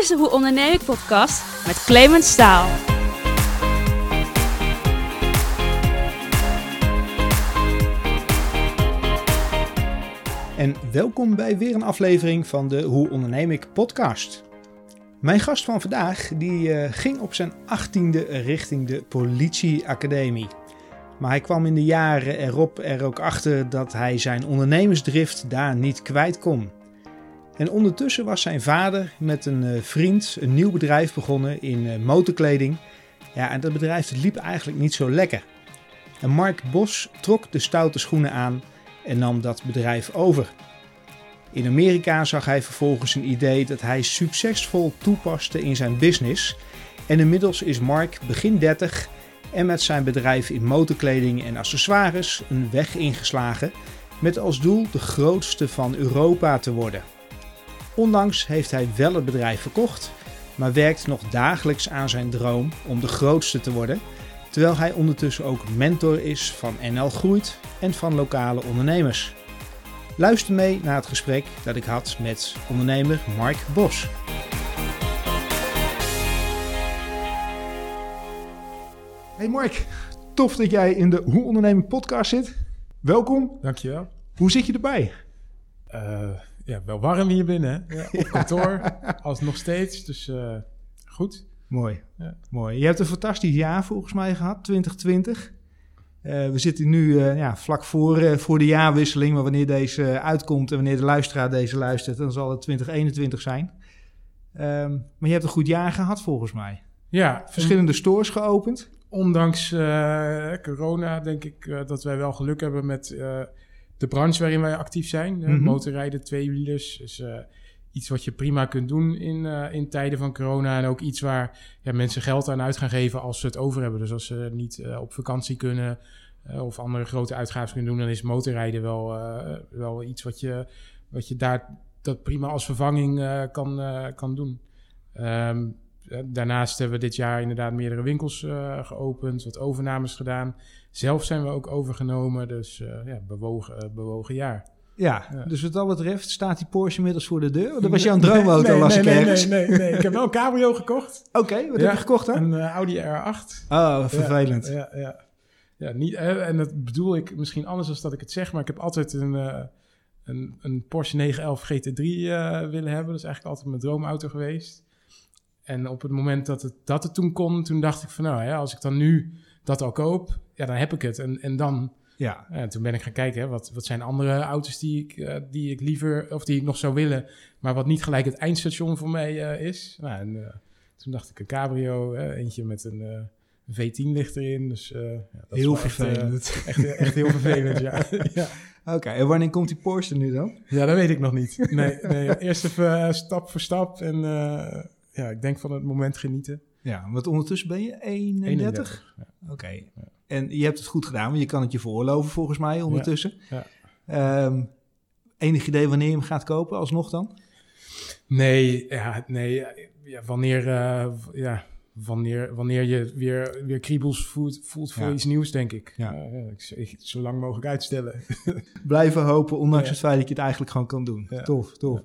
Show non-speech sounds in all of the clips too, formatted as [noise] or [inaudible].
is de Hoe Onderneem ik podcast met Clemens Staal. En welkom bij weer een aflevering van de Hoe Onderneem ik podcast. Mijn gast van vandaag die, eh, ging op zijn achttiende richting de politieacademie. Maar hij kwam in de jaren erop er ook achter dat hij zijn ondernemersdrift daar niet kwijt kon. En ondertussen was zijn vader met een eh, vriend een nieuw bedrijf begonnen in eh, motorkleding. Ja, en dat bedrijf liep eigenlijk niet zo lekker. En Mark Bos trok de stoute schoenen aan en nam dat bedrijf over. In Amerika zag hij vervolgens een idee dat hij succesvol toepaste in zijn business. En inmiddels is Mark begin 30 en met zijn bedrijf in motorkleding en accessoires een weg ingeslagen met als doel de grootste van Europa te worden. Ondanks heeft hij wel het bedrijf verkocht, maar werkt nog dagelijks aan zijn droom om de grootste te worden, terwijl hij ondertussen ook mentor is van NL Groeit en van lokale ondernemers. Luister mee naar het gesprek dat ik had met ondernemer Mark Bos. Hey Mark, tof dat jij in de Hoe Ondernemen podcast zit. Welkom. Dankjewel. Hoe zit je erbij? Uh, ja, wel warm hier binnen. Hè? Ja, op kantoor, als nog steeds. Dus uh, goed. Mooi. Ja. Mooi. Je hebt een fantastisch jaar volgens mij gehad, 2020. Uh, we zitten nu uh, ja, vlak voor, uh, voor de jaarwisseling, maar wanneer deze uitkomt en wanneer de luisteraar deze luistert, dan zal het 2021 zijn. Um, maar je hebt een goed jaar gehad volgens mij. Ja. Verschillende stores geopend. Ondanks corona denk ik dat wij wel geluk hebben met de branche waarin wij actief zijn. Mm -hmm. Motorrijden, tweewielers. Dus iets wat je prima kunt doen in, uh, in tijden van corona. En ook iets waar ja, mensen geld aan uit gaan geven als ze het over hebben. Dus als ze niet uh, op vakantie kunnen of andere grote uitgaven kunnen doen, dan is motorrijden wel, wel iets wat je, wat je daar dat prima als vervanging kan, kan doen. Um, daarnaast hebben we dit jaar inderdaad meerdere winkels geopend, wat overnames gedaan. Zelf zijn we ook overgenomen, dus ja, bewogen, bewogen jaar. Ja, ja, dus wat dat betreft staat die Porsche inmiddels voor de deur. Dat was jouw droomauto, nee, nee, ik nee, ergens. Nee, nee, nee, ik heb wel een cabrio gekocht. [laughs] Oké, okay, wat ja, heb je gekocht dan? Een uh, Audi R8. Oh, vervelend. Ja, ja, ja. niet, en dat bedoel ik misschien anders dan dat ik het zeg, maar ik heb altijd een, uh, een, een Porsche 911 GT3 willen hebben. Dat is eigenlijk altijd mijn droomauto geweest. En op het moment dat het, dat het toen kon, toen dacht ik van nou ja, als ik dan nu dat al koop, ja, dan heb ik het. En, en dan... Ja. En toen ben ik gaan kijken, hè, wat, wat zijn andere auto's die ik, uh, die ik liever, of die ik nog zou willen, maar wat niet gelijk het eindstation voor mij uh, is. Nou, en, uh, toen dacht ik een cabrio, eentje met een V10 licht erin. Dus, ja, dat heel vervelend. [laughs] Echt, echt, echt, heel vervelend, ja. [laughs] ja. Oké, okay, en wanneer komt die Porsche nu dan? Ja, dat weet ik nog niet. Nee, nee eerst even stap voor stap en ja, ik denk van het moment genieten. Ja, want ondertussen ben je 31? 31 ja. Oké. Okay. En je hebt het goed gedaan, want je kan het je veroorloven volgens mij ondertussen. Ja. ja. Um, enig idee wanneer je hem gaat kopen, alsnog dan? Nee, ja, nee ja, wanneer, uh, ja, wanneer, wanneer je weer, weer kriebels voelt, voelt voor iets nieuws, denk ik. Ja. Uh, ik, ik, zo lang mogelijk uitstellen. [laughs] Blijven hopen, ondanks het feit dat je het eigenlijk gewoon kan doen. Tof, tof.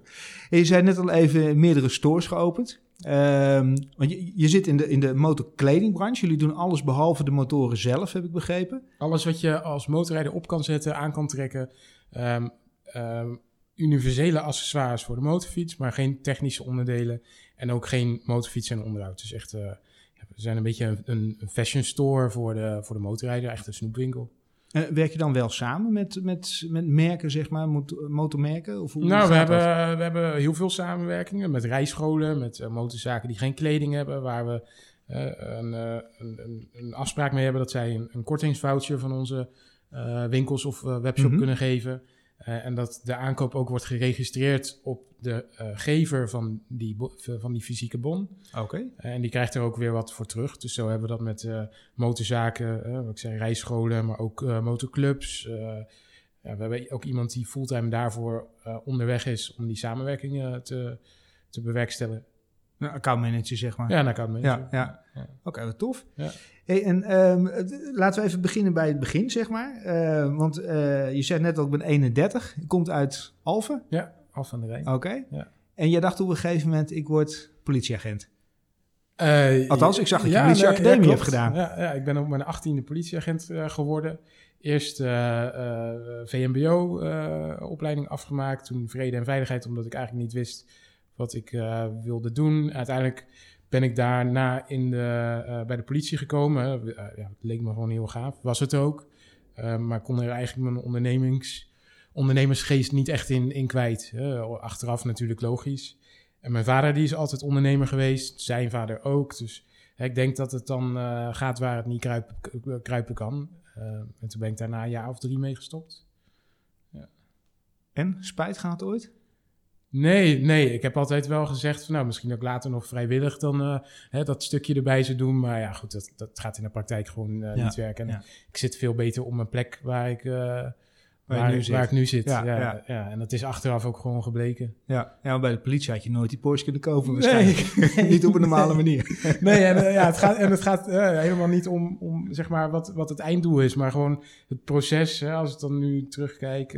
En je zei net al even meerdere stores geopend. Um, want je, zit in de, in de motorkledingbranche. Jullie doen alles behalve de motoren zelf, heb ik begrepen. Alles wat je als motorrijder op kan zetten, aan kan trekken. Um, um, universele accessoires voor de motorfiets, maar geen technische onderdelen. En ook geen motorfiets en onderhoud. Dus echt, uh, we zijn een beetje een, een fashion store voor de, voor de motorrijder. Echt een snoepwinkel. Uh, werk je dan wel samen met, met, met merken, zeg maar, motormerken? Of hoe nou, we hebben, we hebben heel veel samenwerkingen met rijscholen, met uh, motorzaken die geen kleding hebben, waar we uh, een, een, een, afspraak mee hebben dat zij een, een kortingsvoucher van onze winkels of webshop mm -hmm. kunnen geven. Uh, en dat de aankoop ook wordt geregistreerd op de uh, gever van die, van die fysieke bon. Oké. Okay. Uh, en die krijgt er ook weer wat voor terug. Dus zo hebben we dat met motorzaken, wat ik zei, rijscholen, maar ook motorclubs. ja, we hebben ook iemand die fulltime daarvoor onderweg is om die samenwerkingen te, te bewerkstelligen. Een accountmanager, zeg maar. Ja, een accountmanager. Ja, ja. ja. Oké, okay, wat tof. Ja. Hey, en um, laten we even beginnen bij het begin, zeg maar. Uh, want uh, je zei net al, ik ben 31. Je komt uit Alphen? Ja, Alphen aan de Rijn. Oké. Okay. Ja. En jij dacht op een gegeven moment, ik word politieagent. Eh, Althans, ik zag dat je ja, politieacademie nee, ja, hebt gedaan. Ja, ja, ik ben op mijn achttiende politieagent eh, geworden. Eerst eh, eh, VMBO-opleiding afgemaakt. Toen vrede en veiligheid, omdat ik eigenlijk niet wist wat ik eh, wilde doen. Uiteindelijk ben ik daarna in de, eh, bij de politie gekomen. Eh, ja, het leek me gewoon heel gaaf. Was het ook. Eh, maar kon er eigenlijk mijn ondernemings, ondernemersgeest niet echt in, in kwijt. achteraf natuurlijk logisch. En mijn vader die is altijd ondernemer geweest. Zijn vader ook. Dus ik denk dat het dan eh, gaat waar het niet kruipen, kruipen kan. Eh, en toen ben ik daarna een jaar of drie mee gestopt. En, spijt gehad ooit? Nee, nee. Ik heb altijd wel gezegd van nou, misschien ook later nog vrijwillig dan eh, hè, dat stukje erbij zou doen. Maar ja, goed, dat, dat gaat in de praktijk gewoon eh, Ja, niet werken. En ja. Ik zit veel beter op mijn plek waar ik, eh, waar, nu waar ik nu zit. Ja, Ja, en dat is achteraf ook gewoon gebleken. Ja, ja bij de politie had je nooit die Porsche kunnen kopen Nee. waarschijnlijk. [laughs] [laughs] niet op een normale manier. [laughs] Nee, en, ja, het gaat, en het gaat helemaal niet om, om zeg maar, wat, wat het einddoel is, maar gewoon het proces. Hè, als ik dan nu terugkijk,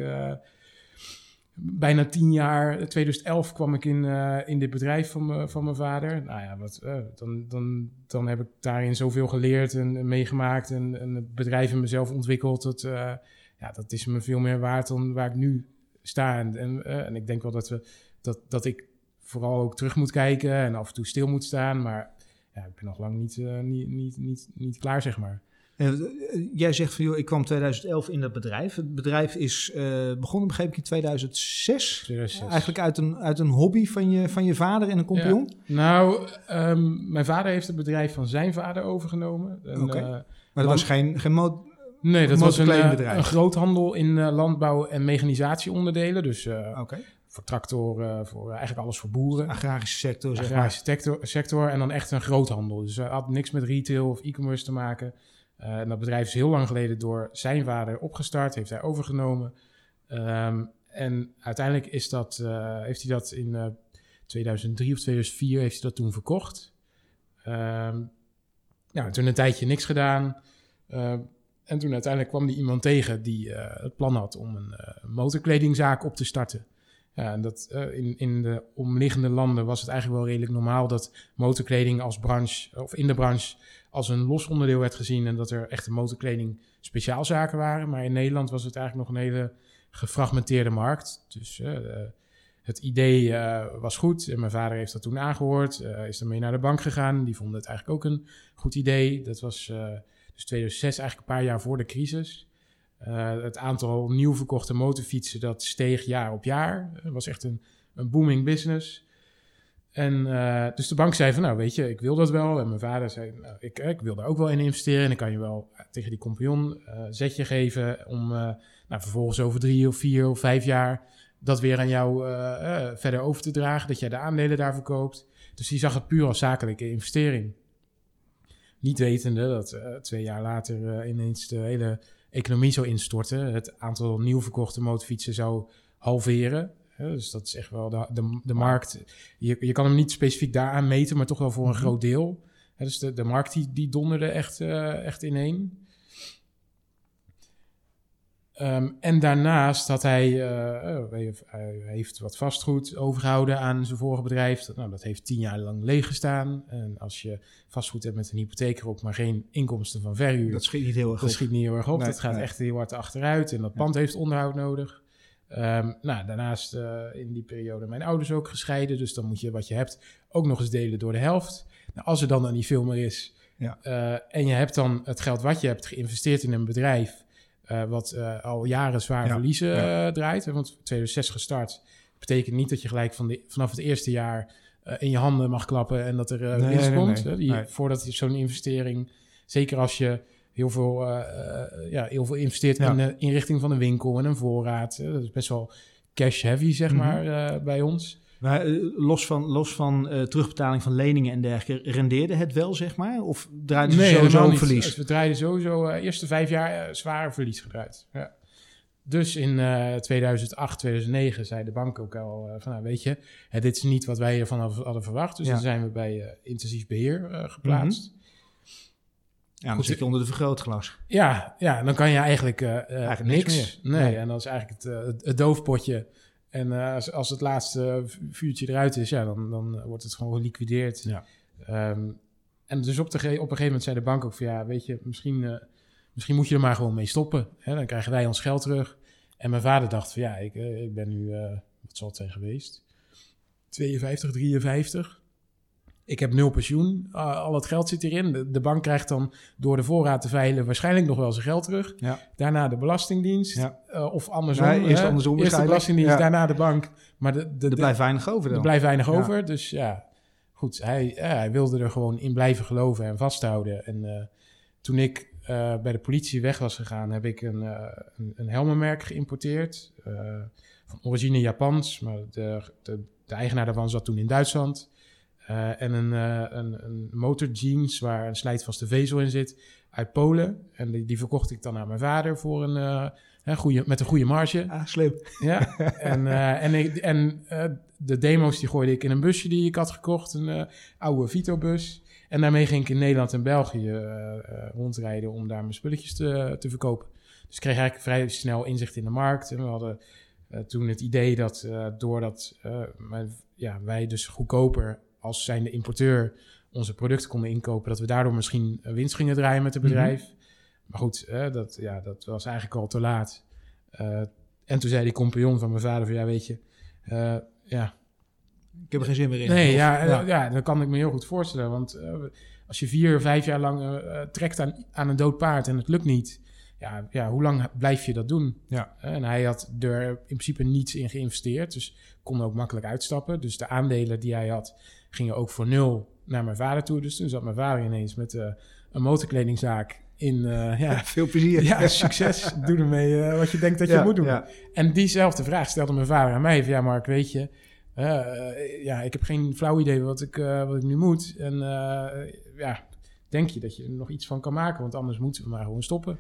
bijna tien jaar, 2011 kwam ik in, eh, in dit bedrijf van, me- van mijn vader. Nou ja, wat, eh, dan, dan, dan heb ik daarin zoveel geleerd en, meegemaakt en, en het bedrijf in mezelf ontwikkeld. Dat, eh, ja, dat is me veel meer waard dan waar ik nu sta. En, en, en ik denk wel dat, we, dat, dat ik vooral ook terug moet kijken en af en toe stil moet staan, maar ja, ik ben nog lang niet, niet, niet, niet, niet klaar, zeg maar. Eh, Jij zegt van, joh, ik kwam 2011 in dat bedrijf. Het bedrijf is eh, begonnen, begreep ik, in 2006. 2006. Eigenlijk uit een, uit een hobby van je, van je vader en een compagnon. Nou, ehm, mijn vader heeft het bedrijf van zijn vader overgenomen. En, Oké. eh, Maar dat was geen, geen mo- nee, dat was een, een groothandel in landbouw- en mechanisatieonderdelen. Dus Oké. voor tractoren, voor eigenlijk alles voor boeren. agrarische sector, zeg maar. agrarische sector, sector en dan echt een groothandel. Dus had niks met retail of e-commerce te maken. Eh, dat bedrijf is heel lang geleden door zijn vader opgestart, heeft hij overgenomen. Ehm, en uiteindelijk is dat, eh, heeft hij dat in eh, 2003 of 2004 heeft hij dat toen verkocht. Ehm nou, toen een tijdje niks gedaan. Ehm, en toen uiteindelijk kwam hij iemand tegen die het plan had om een motorkledingzaak op te starten. Ja, en dat, in, in de omliggende landen was het eigenlijk wel redelijk normaal dat motorkleding als branche, of in de branche, als een los onderdeel werd gezien en dat er echte motorkleding speciaalzaken waren. Maar in Nederland was het eigenlijk nog een hele gefragmenteerde markt. Dus eh, het idee eh, was goed en mijn vader heeft dat toen aangehoord, eh, is ermee naar de bank gegaan. Die vonden het eigenlijk ook een goed idee. Dat was dus 2006, eigenlijk een paar jaar voor de crisis. Uh, het aantal nieuw verkochte motorfietsen dat steeg jaar op jaar. Het was echt een, een booming business. En uh, dus de bank zei van, nou weet je, ik wil dat wel. En mijn vader zei, nou, ik, ik wil daar ook wel in investeren. En dan kan je wel tegen die compagnon uh, zetje geven om nou, vervolgens over drie of vier of vijf jaar dat weer aan jou verder over te dragen. Dat jij de aandelen daarvoor koopt. Dus die zag het puur als zakelijke investering. Niet wetende dat twee jaar later ineens de hele economie zou instorten. Het aantal nieuw verkochte motorfietsen zou halveren. Ja, dus dat is echt wel de, de, de markt. Je, je kan hem niet specifiek daaraan meten, maar toch wel voor een -hmm. groot deel. Ja, dus de, de markt die, die donderde echt, uh, echt ineen. Um, en daarnaast had hij, uh, hij heeft wat vastgoed overgehouden aan zijn vorige bedrijf. Dat, nou, dat heeft tien jaar lang leeg gestaan. En als je vastgoed hebt met een hypotheek erop, maar geen inkomsten van verhuur. Dat schiet niet heel erg dat op. schiet niet heel erg op. Nee, dat gaat nee. echt heel hard achteruit. En dat pand Ja. heeft onderhoud nodig. Um, nou, daarnaast uh, in die periode mijn ouders ook gescheiden. Dus dan moet je wat je hebt ook nog eens delen door de helft. Nou, als er dan, dan niet veel meer is. Ja. Uh, en je hebt dan het geld wat je hebt geïnvesteerd in een bedrijf. Uh, wat al jaren zwaar Ja, verliezen ja. draait. Want 2006 gestart betekent niet dat je gelijk van de, vanaf het eerste jaar in je handen mag klappen en dat er Nee, winst nee, komt. nee. Die. Voordat je zo'n investering, zeker als je heel veel, uh, uh, ja, heel veel investeert Ja. in de inrichting van een winkel en een voorraad. Dat is best wel cash heavy, zeg Mhm. maar, uh, bij ons. Maar eh, los van, los van eh, terugbetaling van leningen en dergelijke, rendeerde het wel, zeg maar? Of draaide ze sowieso een verlies? We draaiden sowieso de eerste vijf jaar uh, zware verlies gedraaid. Ja. Dus in uh, 2008, 2009 zei de bank ook al uh, van, nou, weet je, dit is niet wat wij ervan hadden verwacht. Dus Ja. dan zijn we bij uh, intensief beheer uh, geplaatst. Ja, dan Goed, zit je onder de vergrootglas. Ja, ja, dan kan je eigenlijk, uh, Eigenlijk niks. niks meer. Nee, Nee. en dat is eigenlijk het, uh, het, het doofpotje. En eh, als, als het laatste vuurtje eruit is, ja, dan, dan wordt het gewoon geliquideerd. Ja. Ehm, en dus op, de, op een gegeven moment zei de bank ook van ja, weet je, misschien, eh, misschien moet je er maar gewoon mee stoppen. Hè? Dan krijgen wij ons geld terug. En mijn vader dacht van ja, ik, eh, ik ben nu, eh, wat zal het zijn geweest? 52, 53. Ik heb nul pensioen. Ah, al het geld zit hierin. De, de bank krijgt dan door de voorraad te veilen waarschijnlijk nog wel zijn geld terug. Ja. Daarna de Belastingdienst. Ja. Eh, of andersom. Ja, eerst andersom Eerst de. Belastingdienst, Ja. daarna de bank. Maar de, de, Er blijft weinig over er dan. blijft weinig over. Dus ja, goed. Hij, hij wilde er gewoon in blijven geloven en vasthouden. En eh, toen ik eh, bij de politie weg was gegaan, heb ik een, een, een helmenmerk geïmporteerd. van origine Japans, maar de, de, de eigenaar daarvan zat toen in Duitsland. Eh, en een, eh een, een motorjeans waar een slijtvaste vezel in zit uit Polen. En die, die verkocht ik dan aan mijn vader voor een, eh, goede, met een goede marge. Ah, slim. Ja, en, en, ik, en de demo's die gooide ik in een busje die ik had gekocht, een oude Vito-bus. En daarmee ging ik in Nederland en België rondrijden om daar mijn spulletjes te, te verkopen. Dus ik kreeg eigenlijk vrij snel inzicht in de markt. En we hadden toen het idee dat doordat mijn- ja, wij dus goedkoper als zijnde importeur onze producten konden inkopen, dat we daardoor misschien eh, winst gingen draaien met het Mhm. bedrijf. Maar goed, eh, dat, ja, dat was eigenlijk al te laat. Eh, en toen zei die compagnon van mijn vader van, ja, weet je, ja, Ik heb er geen zin meer in. nee, ja, ja. dat kan ik me heel goed voorstellen. Want als je vier, vijf jaar lang trekt aan, aan een dood paard en het lukt niet, ja, ja, hoe lang blijf je dat doen? Ja. En hij had er in principe niets in geïnvesteerd, dus kon ook makkelijk uitstappen. Dus de aandelen die hij had, gingen ook voor nul naar mijn vader toe. Dus toen zat mijn vader ineens met eh, een motorkledingzaak in, eh, [laughs] ja, Veel plezier. ja, [laughs] succes. Doe ermee eh, wat je denkt dat je moet doen. ja. En diezelfde vraag stelde mijn vader aan mij. Van, ja, Mark, weet je... ja, ik heb geen flauw idee wat ik, wat ik nu moet. En ja, denk je dat je er nog iets van kan maken? Want anders moeten we maar gewoon stoppen.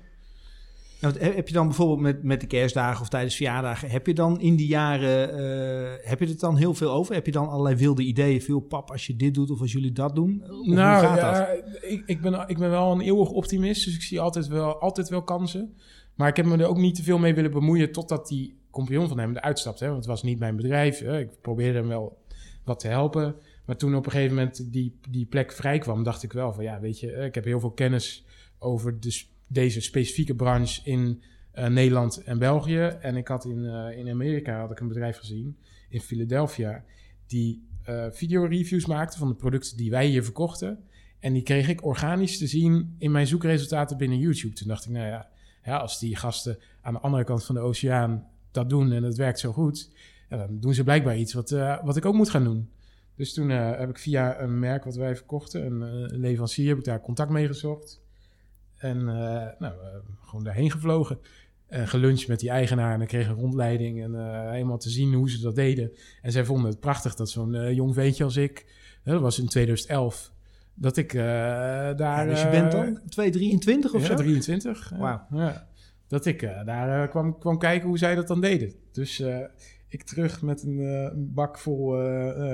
Nou, heb je dan bijvoorbeeld met, met de kerstdagen of tijdens verjaardagen, heb je dan in die jaren, eh, heb je het dan heel veel over? Heb je dan allerlei wilde ideeën? Veel pap, als je dit doet of als jullie dat doen? Of hoe nou, gaat ja, dat? ik, ik, ben, ik ben wel een eeuwig optimist. Dus ik zie altijd wel, altijd wel kansen. Maar ik heb me er ook niet te veel mee willen bemoeien... totdat die compagnon van hem eruit stapte. Hè? Want het was niet mijn bedrijf. Hè? Ik probeerde hem wel wat te helpen. Maar toen op een gegeven moment die, die plek vrij kwam... dacht ik wel van ja, weet je... eh, ik heb heel veel kennis over de, deze specifieke branche in eh, Nederland en België. En ik had in, eh, in Amerika had ik een bedrijf gezien, in Philadelphia... die eh videoreviews maakte van de producten die wij hier verkochten... En die kreeg ik organisch te zien in mijn zoekresultaten binnen YouTube. Toen dacht ik, nou ja, ja, als die gasten aan de andere kant van de oceaan dat doen en het werkt zo goed, dan doen ze blijkbaar iets wat, wat ik ook moet gaan doen. Dus toen heb ik via een merk wat wij verkochten, een leverancier, heb ik daar contact mee gezocht. En eh, nou, gewoon daarheen gevlogen. En geluncht met die eigenaar en ik kreeg een rondleiding en eh, helemaal te zien hoe ze dat deden. En zij vonden het prachtig dat zo'n eh, jong ventje als ik, dat was in 2011, dat ik daar... Ja, dus je bent dan 223 of ja, zo? 23. ja. Wauw. Ja. Dat ik daar kwam, kwam kijken hoe zij dat dan deden. Dus ik terug met een, bak vol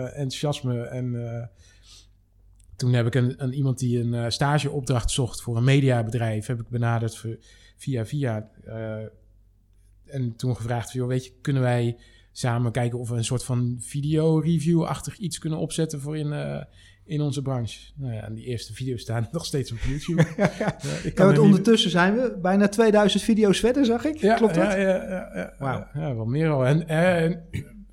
enthousiasme. En toen heb ik een, een, iemand die een eh, stageopdracht zocht voor een mediabedrijf... heb ik benaderd voor- via via. eh, en toen gevraagd joh, weet je, kunnen wij samen kijken... of we een soort van video-review-achtig iets kunnen opzetten voor in... eh, in onze branche. Nou ja, en die eerste video's staan [laughs] nog steeds op YouTube. Ja, ik Ja, kan want er niet- ondertussen zijn we bijna 2000 video's verder, zag ik. ja, Klopt dat? Ja, ja, ja, ja, wel meer al. En, en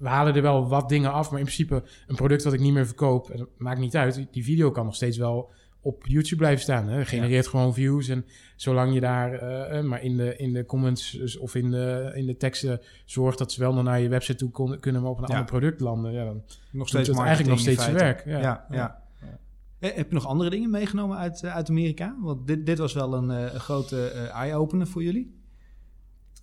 we halen er wel wat dingen af, maar in principe een product wat ik niet meer verkoop, dat maakt niet uit. Die video kan nog steeds wel op YouTube blijven staan. Hè. Genereert gewoon views en zolang je daar eh, eh, maar in de, in de comments dus- of in de, in de teksten zorgt dat ze wel nog naar je website toe kon- kunnen, maar op een Ja. ander product landen. Ja, dan Nog doet steeds het eigenlijk nog steeds zijn werk. Ja, Ja. Eh, Heb je nog andere dingen meegenomen uit, uit Amerika? Want dit, dit was wel een, een grote eye-opener voor jullie.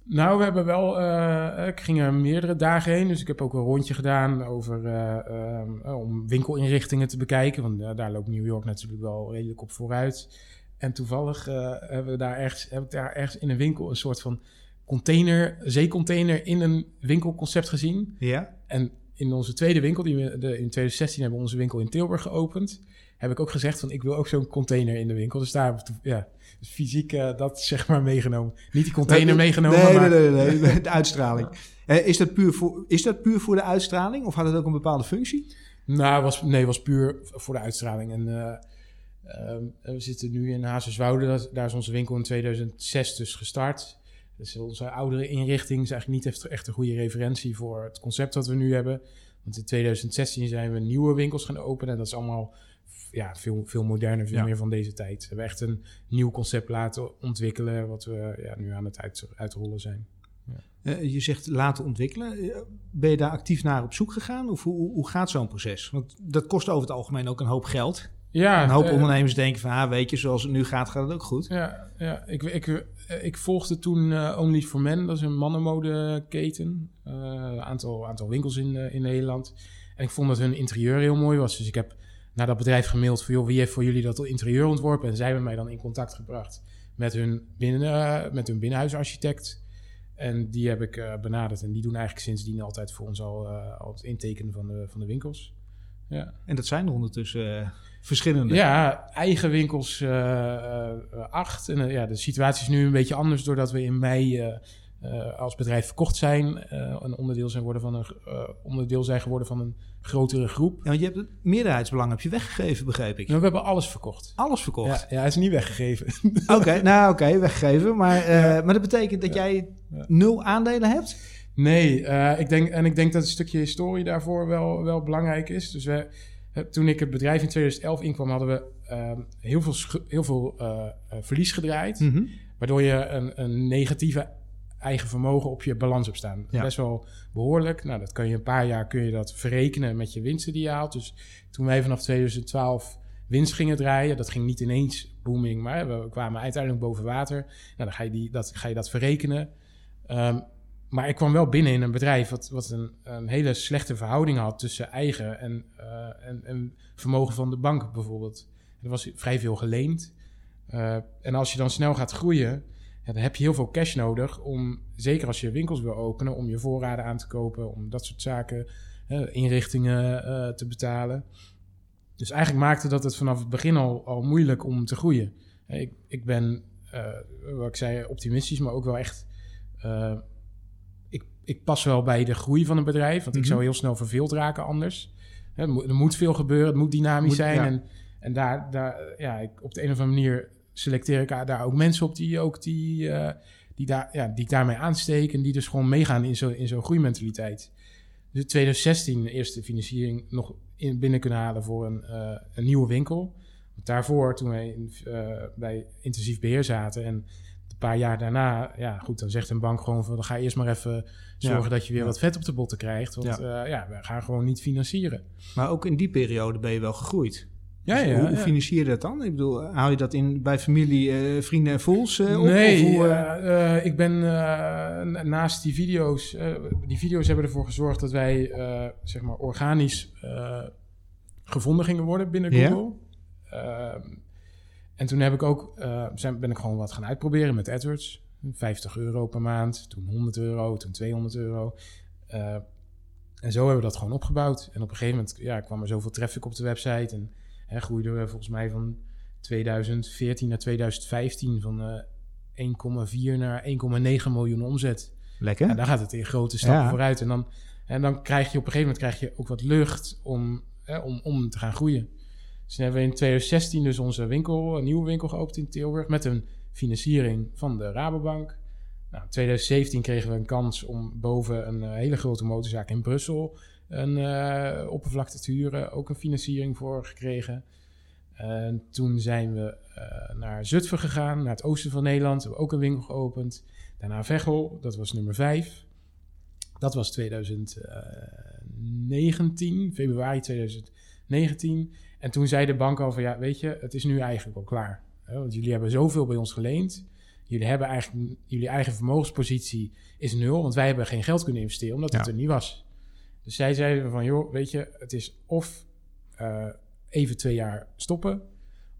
Nou, we hebben wel. eh, ik ging er meerdere dagen heen. Dus ik heb ook een rondje gedaan over. eh, ehm, eh, om winkelinrichtingen te bekijken. Want eh, daar loopt New York natuurlijk wel redelijk op vooruit. En toevallig eh, hebben we daar ergens, heb ik daar ergens in een winkel een soort van container, zeecontainer in een winkelconcept gezien. Ja. En in onze tweede winkel, die we de, in 2016 hebben we onze winkel in Tilburg geopend, heb ik ook gezegd van ik wil ook zo'n container in de winkel. Dus daar ja, dus fysiek uh, dat zeg maar meegenomen. Niet die container meegenomen, nee, maar... Nee, nee, nee, de uitstraling. Uh, [laughs] is, dat puur voor, is dat puur voor de uitstraling of had het ook een bepaalde functie? Nou, was, nee, was puur voor de uitstraling. En uh, we zitten nu in Hazenswoude, daar is onze winkel in 2006 dus gestart. Dus onze oudere inrichting is eigenlijk niet echt, echt een goede referentie voor het concept dat we nu hebben. Want in 2016 zijn we nieuwe winkels gaan openen. En dat is allemaal ja, veel, veel moderner, veel meer van deze tijd. We hebben echt een nieuw concept laten ontwikkelen, wat we ja, nu aan het uit, uitrollen zijn. Ja. Uh, je zegt laten ontwikkelen. Eh, ben je daar actief naar op zoek gegaan? Of hoe, hoe gaat zo'n proces? Want dat kost over het algemeen ook een hoop geld. Ja, een hoop uh, ondernemers denken van, ah, weet je, zoals het nu gaat, gaat het ook goed. Ja, ja ik, ik, ik volgde toen uh, Only for Men, dat is een mannenmodeketen. Een aantal, aantal winkels in, in Nederland. En ik vond dat hun interieur heel mooi was. Dus ik heb naar dat bedrijf gemaild van, joh, wie heeft voor jullie dat interieur ontworpen? En zij hebben mij dan in contact gebracht met hun, binnen, met hun binnenhuisarchitect. En die heb ik uh, benaderd. En die doen eigenlijk sindsdien altijd voor ons al, uh, al het intekenen van de, van de winkels. Ja. En dat zijn er ondertussen uh, verschillende? Ja, eigen winkels acht. En ja, de situatie is nu een beetje anders doordat we in mei uh, als bedrijf verkocht zijn. Uh, een onderdeel zijn, worden van een, uh, onderdeel zijn geworden van een grotere groep. Ja, want je hebt het meerderheidsbelang heb je weggegeven, begreep ik. Nou, we hebben alles verkocht. Alles verkocht? Ja, ja het is niet weggegeven. Oké, okay, [laughs] nou oké, okay, weggegeven. Maar, ja. maar dat betekent dat jij nul aandelen hebt? Nee, ik denk, en ik denk dat een stukje historie daarvoor wel, wel belangrijk is. Dus we, toen ik het bedrijf in 2011 inkwam, hadden we heel veel, heel veel verlies gedraaid. Mm -hmm. Waardoor je een, een negatieve eigen vermogen op je balans hebt staan. Ja. Best wel behoorlijk. Nou, dat kan je een paar jaar kun je dat verrekenen met je winsten die je haalt. Dus toen wij vanaf 2012 winst gingen draaien, dat ging niet ineens booming, maar we kwamen uiteindelijk boven water. Nou, dan ga je, die, dat, ga je dat verrekenen. Um, maar ik kwam wel binnen in een bedrijf wat, wat een, een hele slechte verhouding had tussen eigen en, uh, en, en, vermogen van de bank bijvoorbeeld. Er was vrij veel geleend. Uh, en als je dan snel gaat groeien, ja, dan heb je heel veel cash nodig om, zeker als je winkels wil openen, om je voorraden aan te kopen, om dat soort zaken, uh, inrichtingen uh, te betalen. Dus eigenlijk maakte dat het vanaf het begin al, al moeilijk om te groeien. Ik, ik ben, uh, wat ik zei, optimistisch, maar ook wel echt. ik, ik pas wel bij de groei van een bedrijf, want mm -hmm. ik zou heel snel verveeld raken anders. er, moet, er moet veel gebeuren, het moet dynamisch moet, zijn. Ja. En, en daar, daar ja, ik, op de een of andere manier selecteer ik daar ook mensen op die ook die, uh, die, daar, ja, die ik daarmee aansteek en die dus gewoon meegaan in zo'n in zo'n groeimentaliteit. Dus in 2016 de eerste financiering nog in, binnen kunnen halen voor een, uh, een nieuwe winkel. Want daarvoor, toen wij in, uh, bij intensief beheer zaten en een paar jaar daarna, ja goed, dan zegt een bank gewoon van, dan ga je eerst maar even zorgen ja, dat je weer ja. wat vet op de botten krijgt. Want ja. ja, we gaan gewoon niet financieren. Maar ook in die periode ben je wel gegroeid. Ja, dus ja, hoe, hoe financier je dat dan? Ik bedoel, hou je dat in bij familie, uh, vrienden en fools uh, op? Nee, of hoe, uh... ik ben naast die video's... die video's hebben ervoor gezorgd dat wij, zeg maar, organisch gevonden gingen worden binnen Google. En toen heb ik ook, zijn, ben ik gewoon wat gaan uitproberen met AdWords. 50 euro per maand, toen 100 euro, toen 200 euro. en zo hebben we dat gewoon opgebouwd. En op een gegeven moment ja, kwam er zoveel traffic op de website... En, Hè, groeiden we volgens mij van 2014 naar 2015 van uh, 1,4 naar 1,9 miljoen omzet. Lekker. En daar gaat het in grote stappen ja. vooruit. En dan, en dan krijg je op een gegeven moment krijg je ook wat lucht om, hè, om, om te gaan groeien. Dus hebben we in 2016 dus onze winkel, een nieuwe winkel geopend in Tilburg met een financiering van de Rabobank. Nou, in 2017 kregen we een kans om boven een uh, hele grote motorzaak in Brussel een uh, oppervlakte te huren. Ook een financiering voor gekregen. En toen zijn we uh, naar Zutphen gegaan, naar het oosten van Nederland. We hebben ook een winkel geopend. Daarna Veghel, dat was nummer 5. Dat was 2019, februari 2019. En toen zei de bank al van, ja, weet je, het is nu eigenlijk al klaar. Want jullie hebben zoveel bij ons geleend. Jullie hebben eigenlijk, jullie eigen vermogenspositie is nul, want wij hebben geen geld kunnen investeren, omdat ja. het er niet was. Dus zij zeiden van, joh, weet je, het is of uh, even twee jaar stoppen,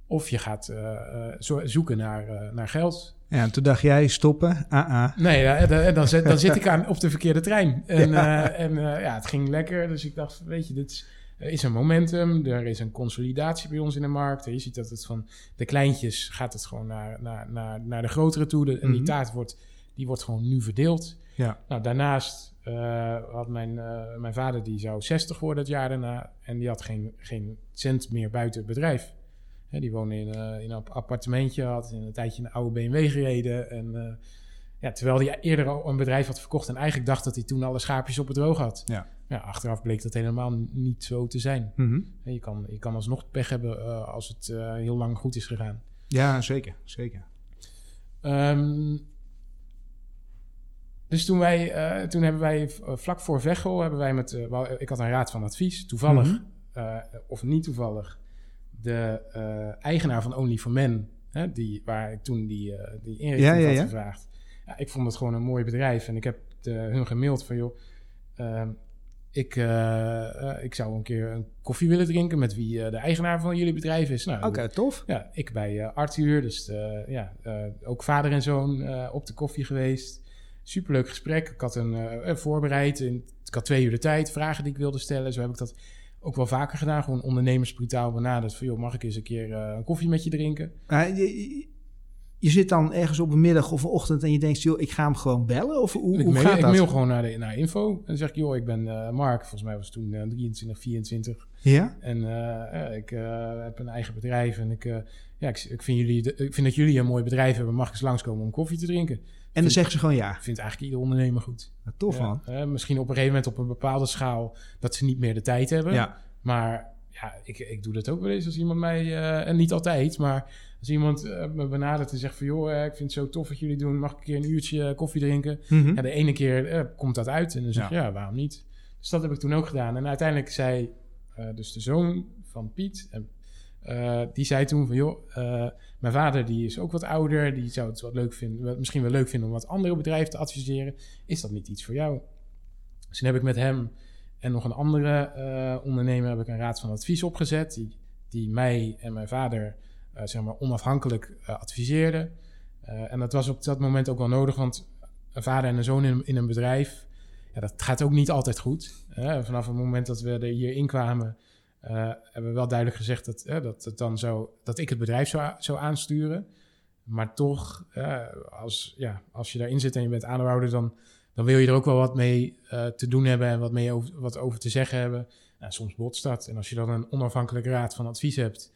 of je gaat uh, zoeken naar, naar geld. Ja, en toen dacht jij stoppen, ah, ah. Nee, ja, dan, dan, zit, dan zit ik [laughs] aan, op de verkeerde trein. En, ja. en ja, het ging lekker. Dus ik dacht, weet je, dit is, er is een momentum. Er is een consolidatie bij ons in de markt. Je ziet dat het van de kleintjes gaat het gewoon naar, naar, naar, naar de grotere toe. De, en die taart wordt, die wordt gewoon nu verdeeld. Ja. Nou, daarnaast uh, had mijn, uh, mijn vader, die zou 60 worden het jaar daarna. En die had geen, geen cent meer buiten het bedrijf. Hè, die woonde in, uh, in een appartementje, had in een tijdje een oude BMW gereden. En, ja, terwijl hij eerder al een bedrijf had verkocht en eigenlijk dacht dat hij toen alle schaapjes op het droog had. Ja. Ja, achteraf bleek dat helemaal niet zo te zijn. Mm -hmm. je, kan, je kan alsnog pech hebben als het heel lang goed is gegaan. Ja, zeker. zeker. Um, dus toen, wij, uh, toen hebben wij vlak voor Veghel, hebben wij met, uh, ik had een raad van advies, toevallig mm -hmm. uh, of niet toevallig, de eigenaar van Only for Men, hè, die, waar ik toen die, die inrichting ja, ja, had ja. gevraagd. Ja, ik vond het gewoon een mooi bedrijf en ik heb de, hun gemaild van joh, ehm, ik, ik zou een keer een koffie willen drinken met wie de eigenaar van jullie bedrijf is. Nou, Oké, okay, tof. Ja, ik bij Arthur, dus ja, ook vader en zoon op de koffie geweest superleuk gesprek. Ik had een uh, voorbereid. In, ik had twee uur de tijd, vragen die ik wilde stellen. Zo heb ik dat ook wel vaker gedaan. Gewoon ondernemersbrutaal benaderd. Van joh, mag ik eens een keer uh, een koffie met je drinken? Je, je, zit dan ergens op een middag of een ochtend en je denkt, joh, ik ga hem gewoon bellen? Of hoe, ik hoe mail, gaat ik dat? mail gewoon naar, de, naar info. En dan zeg ik, joh, ik ben Mark. Volgens mij was het toen 23, 24. Ja? En ik heb een eigen bedrijf. En ik, ja, ik, ik, vind jullie, ik vind dat jullie een mooi bedrijf hebben. Mag ik eens langskomen om koffie te drinken? En dan zeggen ze gewoon ja. Ik vind eigenlijk ieder ondernemer goed. Ja, tof man. Misschien op een gegeven moment op een bepaalde schaal dat ze niet meer de tijd hebben. Ja. Maar ja, ik, ik doe dat ook wel eens als iemand mij, uh, en niet altijd, maar als iemand uh, me benadert en zegt van joh, uh, ik vind het zo tof wat jullie doen, mag ik een keer een uurtje koffie drinken? Mm -hmm. Ja, de ene keer komt dat uit en dan zeg je ja. ja, waarom niet? Dus dat heb ik toen ook gedaan. En uiteindelijk zei dus de zoon van Piet en uh, die zei toen van, joh, uh, mijn vader die is ook wat ouder. Die zou het wat leuk vinden, misschien wel leuk vinden om wat andere bedrijven te adviseren. Is dat niet iets voor jou? Dus toen heb ik met hem en nog een andere uh, ondernemer heb ik een raad van advies opgezet. Die, die mij en mijn vader zeg maar onafhankelijk adviseerde. en dat was op dat moment ook wel nodig, want een vader en een zoon in, in een bedrijf... Ja, dat gaat ook niet altijd goed. vanaf het moment dat we er hier inkwamen... Uh, hebben we wel duidelijk gezegd dat, dat, het dan zo, dat ik het bedrijf zou, aansturen. Maar toch, uh, als, ja, als je daarin zit en je bent aandeelhouder, dan, dan wil je er ook wel wat mee te doen hebben en wat, mee over, wat over te zeggen hebben. Nou, soms botst dat. En als je dan een onafhankelijke raad van advies hebt,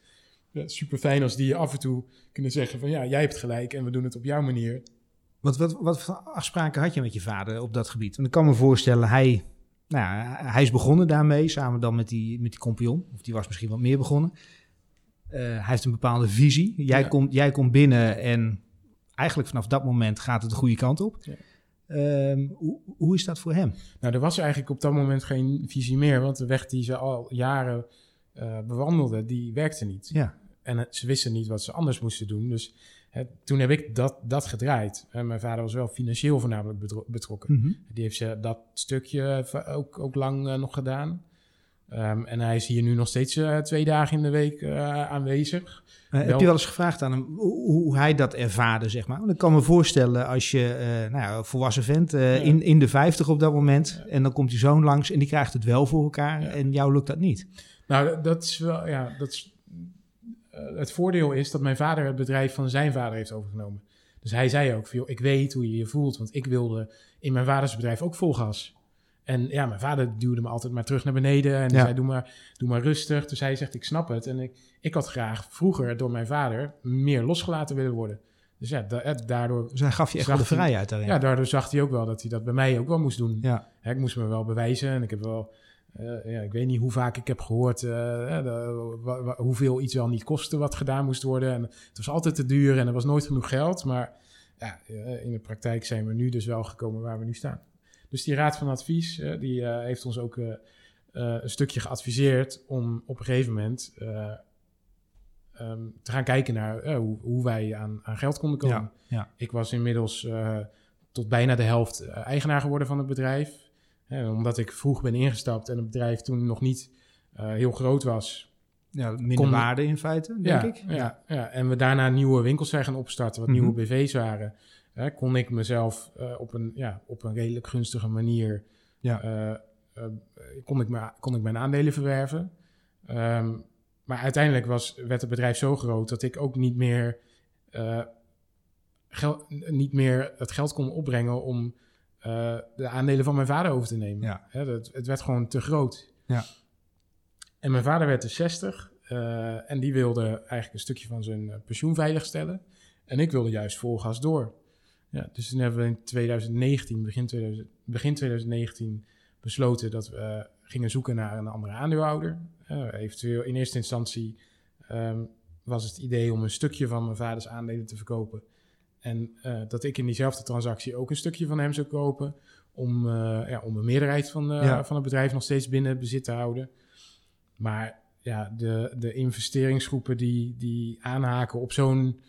ja, super fijn als die je af en toe kunnen zeggen van ja, jij hebt gelijk en we doen het op jouw manier. Wat, wat, wat voor afspraken had je met je vader op dat gebied? Want ik kan me voorstellen, hij nou ja, hij is begonnen daarmee, samen dan met die, met die compagnon. Of die was misschien wat meer begonnen. Uh, hij heeft een bepaalde visie. Jij, Ja. komt, jij komt binnen en eigenlijk vanaf dat moment gaat het de goede kant op. Ja. Ehm, hoe, hoe is dat voor hem? Nou, er was eigenlijk op dat moment geen visie meer, want de weg die ze al jaren uh, bewandelden, die werkte niet. Ja. En ze wisten niet wat ze anders moesten doen. Dus toen heb ik dat, dat gedraaid. En mijn vader was wel financieel voornamelijk betro betrokken. Mm -hmm. Die heeft ze dat stukje ook, ook lang uh, nog gedaan. Um, en hij is hier nu nog steeds uh, twee dagen in de week uh, aanwezig. Wel... Heb je wel eens gevraagd aan hem hoe, hij dat ervaarde, zeg maar? Want ik kan me voorstellen als je nou, volwassen vent ja. in, in de vijftig op dat moment... Ja. en dan komt die zoon langs en die krijgt het wel voor elkaar... Ja. en jou lukt dat niet. Nou, dat is wel... Ja, dat is, het voordeel is dat mijn vader het bedrijf van zijn vader heeft overgenomen. Dus hij zei ook, joh, ik weet hoe je je voelt... want ik wilde in mijn vaders bedrijf ook vol gas... En ja, mijn vader duwde me altijd maar terug naar beneden. En ja. zei, doe maar, doe maar rustig. Dus hij zegt, ik snap het. En ik, ik had graag vroeger door mijn vader meer losgelaten willen worden. Dus ja, da daardoor... Dus hij gaf je echt wel de vrijheid daarin. Ja, daardoor zag hij ook wel dat hij dat bij mij ook wel moest doen. Ja. Ik moest me wel bewijzen. En ik heb wel... Uh, ja, ik weet niet hoe vaak ik heb gehoord de, hoeveel iets wel niet kostte wat gedaan moest worden. En het was altijd te duur en er was nooit genoeg geld. Maar ja, in de praktijk zijn we nu dus wel gekomen waar we nu staan. Dus die raad van advies, die heeft ons ook een stukje geadviseerd om op een gegeven moment um, te gaan kijken naar hoe, hoe, wij aan, aan, geld konden komen. Ja, ja. Ik was inmiddels tot bijna de helft eigenaar geworden van het bedrijf. Omdat ik vroeg ben ingestapt en het bedrijf toen nog niet heel groot was. ja, minder Kon- waarde in feite, denk ja, ik. Ja, ja, en we daarna nieuwe winkels zijn gaan opstarten, wat Mhm. nieuwe BV's waren. Hè, kon ik mezelf eh, op, een, ja, op een redelijk gunstige manier... Ja. eh, eh, kon, ik me, kon ik mijn aandelen verwerven. Ehm, maar uiteindelijk was, werd het bedrijf zo groot dat ik ook niet meer, eh, niet meer het geld kon opbrengen om eh, de aandelen van mijn vader over te nemen. Ja. Hè, dat, het werd gewoon te groot. Ja. En mijn vader werd dus 60 eh, en die wilde eigenlijk een stukje van zijn eh, pensioen veiligstellen. En ik wilde juist vol gas door. Ja, dus toen hebben we in 2019, begin, 2000, begin 2019, besloten dat we gingen zoeken naar een andere aandeelhouder. Eventueel in eerste instantie ehm, was het idee om een stukje van mijn vaders aandelen te verkopen. En eh, dat ik in diezelfde transactie ook een stukje van hem zou kopen. Om, eh, ja, om een meerderheid van, eh, Ja. van het bedrijf nog steeds binnen bezit te houden. Maar ja, de, de investeringsgroepen die, die aanhaken op zo'n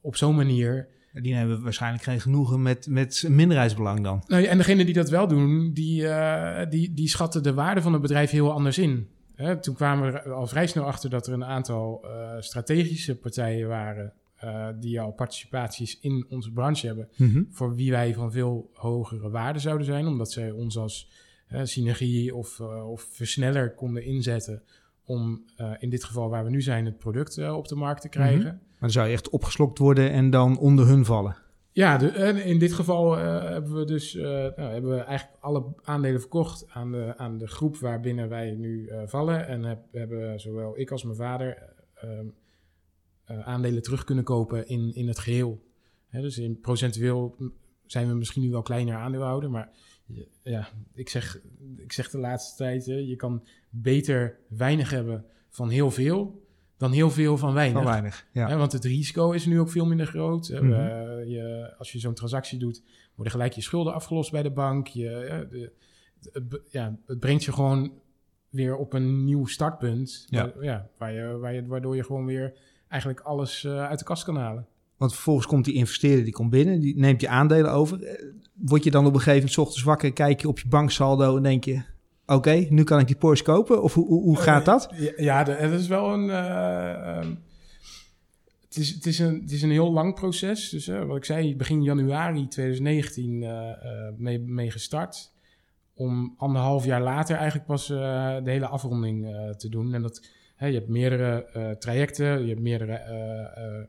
op zo'n manier. Die hebben waarschijnlijk geen genoegen met, met minderheidsbelang dan. Nou, en degenen die dat wel doen, die, die, die schatten de waarde van het bedrijf heel anders in. Hè, toen kwamen we er al vrij snel achter dat er een aantal strategische partijen waren. Eh, die al participaties in onze branche hebben. Voor wie wij van veel hogere waarde zouden zijn. Omdat zij ons als eh, synergie of, eh, of versneller konden inzetten. Om eh, in dit geval waar we nu zijn, het product op de markt te krijgen. Maar dan zou je echt opgeslokt worden en dan onder hun vallen. Ja, de, in dit geval hebben we dus nou, hebben we eigenlijk alle aandelen verkocht aan de, aan de groep waarbinnen wij nu vallen. En heb, hebben zowel ik als mijn vader eh, ehm, eh, aandelen terug kunnen kopen in, in het geheel. Dus in procentueel zijn we misschien nu wel kleiner aandeelhouder, maar ja, ik zeg, ik zeg de laatste tijd, je kan beter weinig hebben van heel veel dan heel veel van weinig. Van weinig. Ja. Want het risico is nu ook veel minder groot. Mhm. Eh, je, als je zo'n transactie doet, worden gelijk je schulden afgelost bij de bank. Je, eh, de, ja, het brengt je gewoon weer op een nieuw startpunt. Ja. Waar, ja, waar je, waar je, waardoor je gewoon weer eigenlijk alles eh, uit de kast kan halen. Want vervolgens komt die investeerder, die komt binnen, die neemt je aandelen over. Eh, Word je dan op een gegeven moment 's ochtends wakker, kijk je op je banksaldo en denk je... Oké, nu kan ik die Porsche kopen? Of hoe, hoe, hoe gaat dat? Ja, het is wel een. eh, ehm, het, is, het, is een, het is een heel lang proces. Dus eh, wat ik zei, begin januari 2019 eh, eh, mee, mee gestart. Om anderhalf jaar later eigenlijk pas eh, de hele afronding eh, te doen. En dat, hè, je hebt meerdere eh, trajecten, je hebt meerdere eh,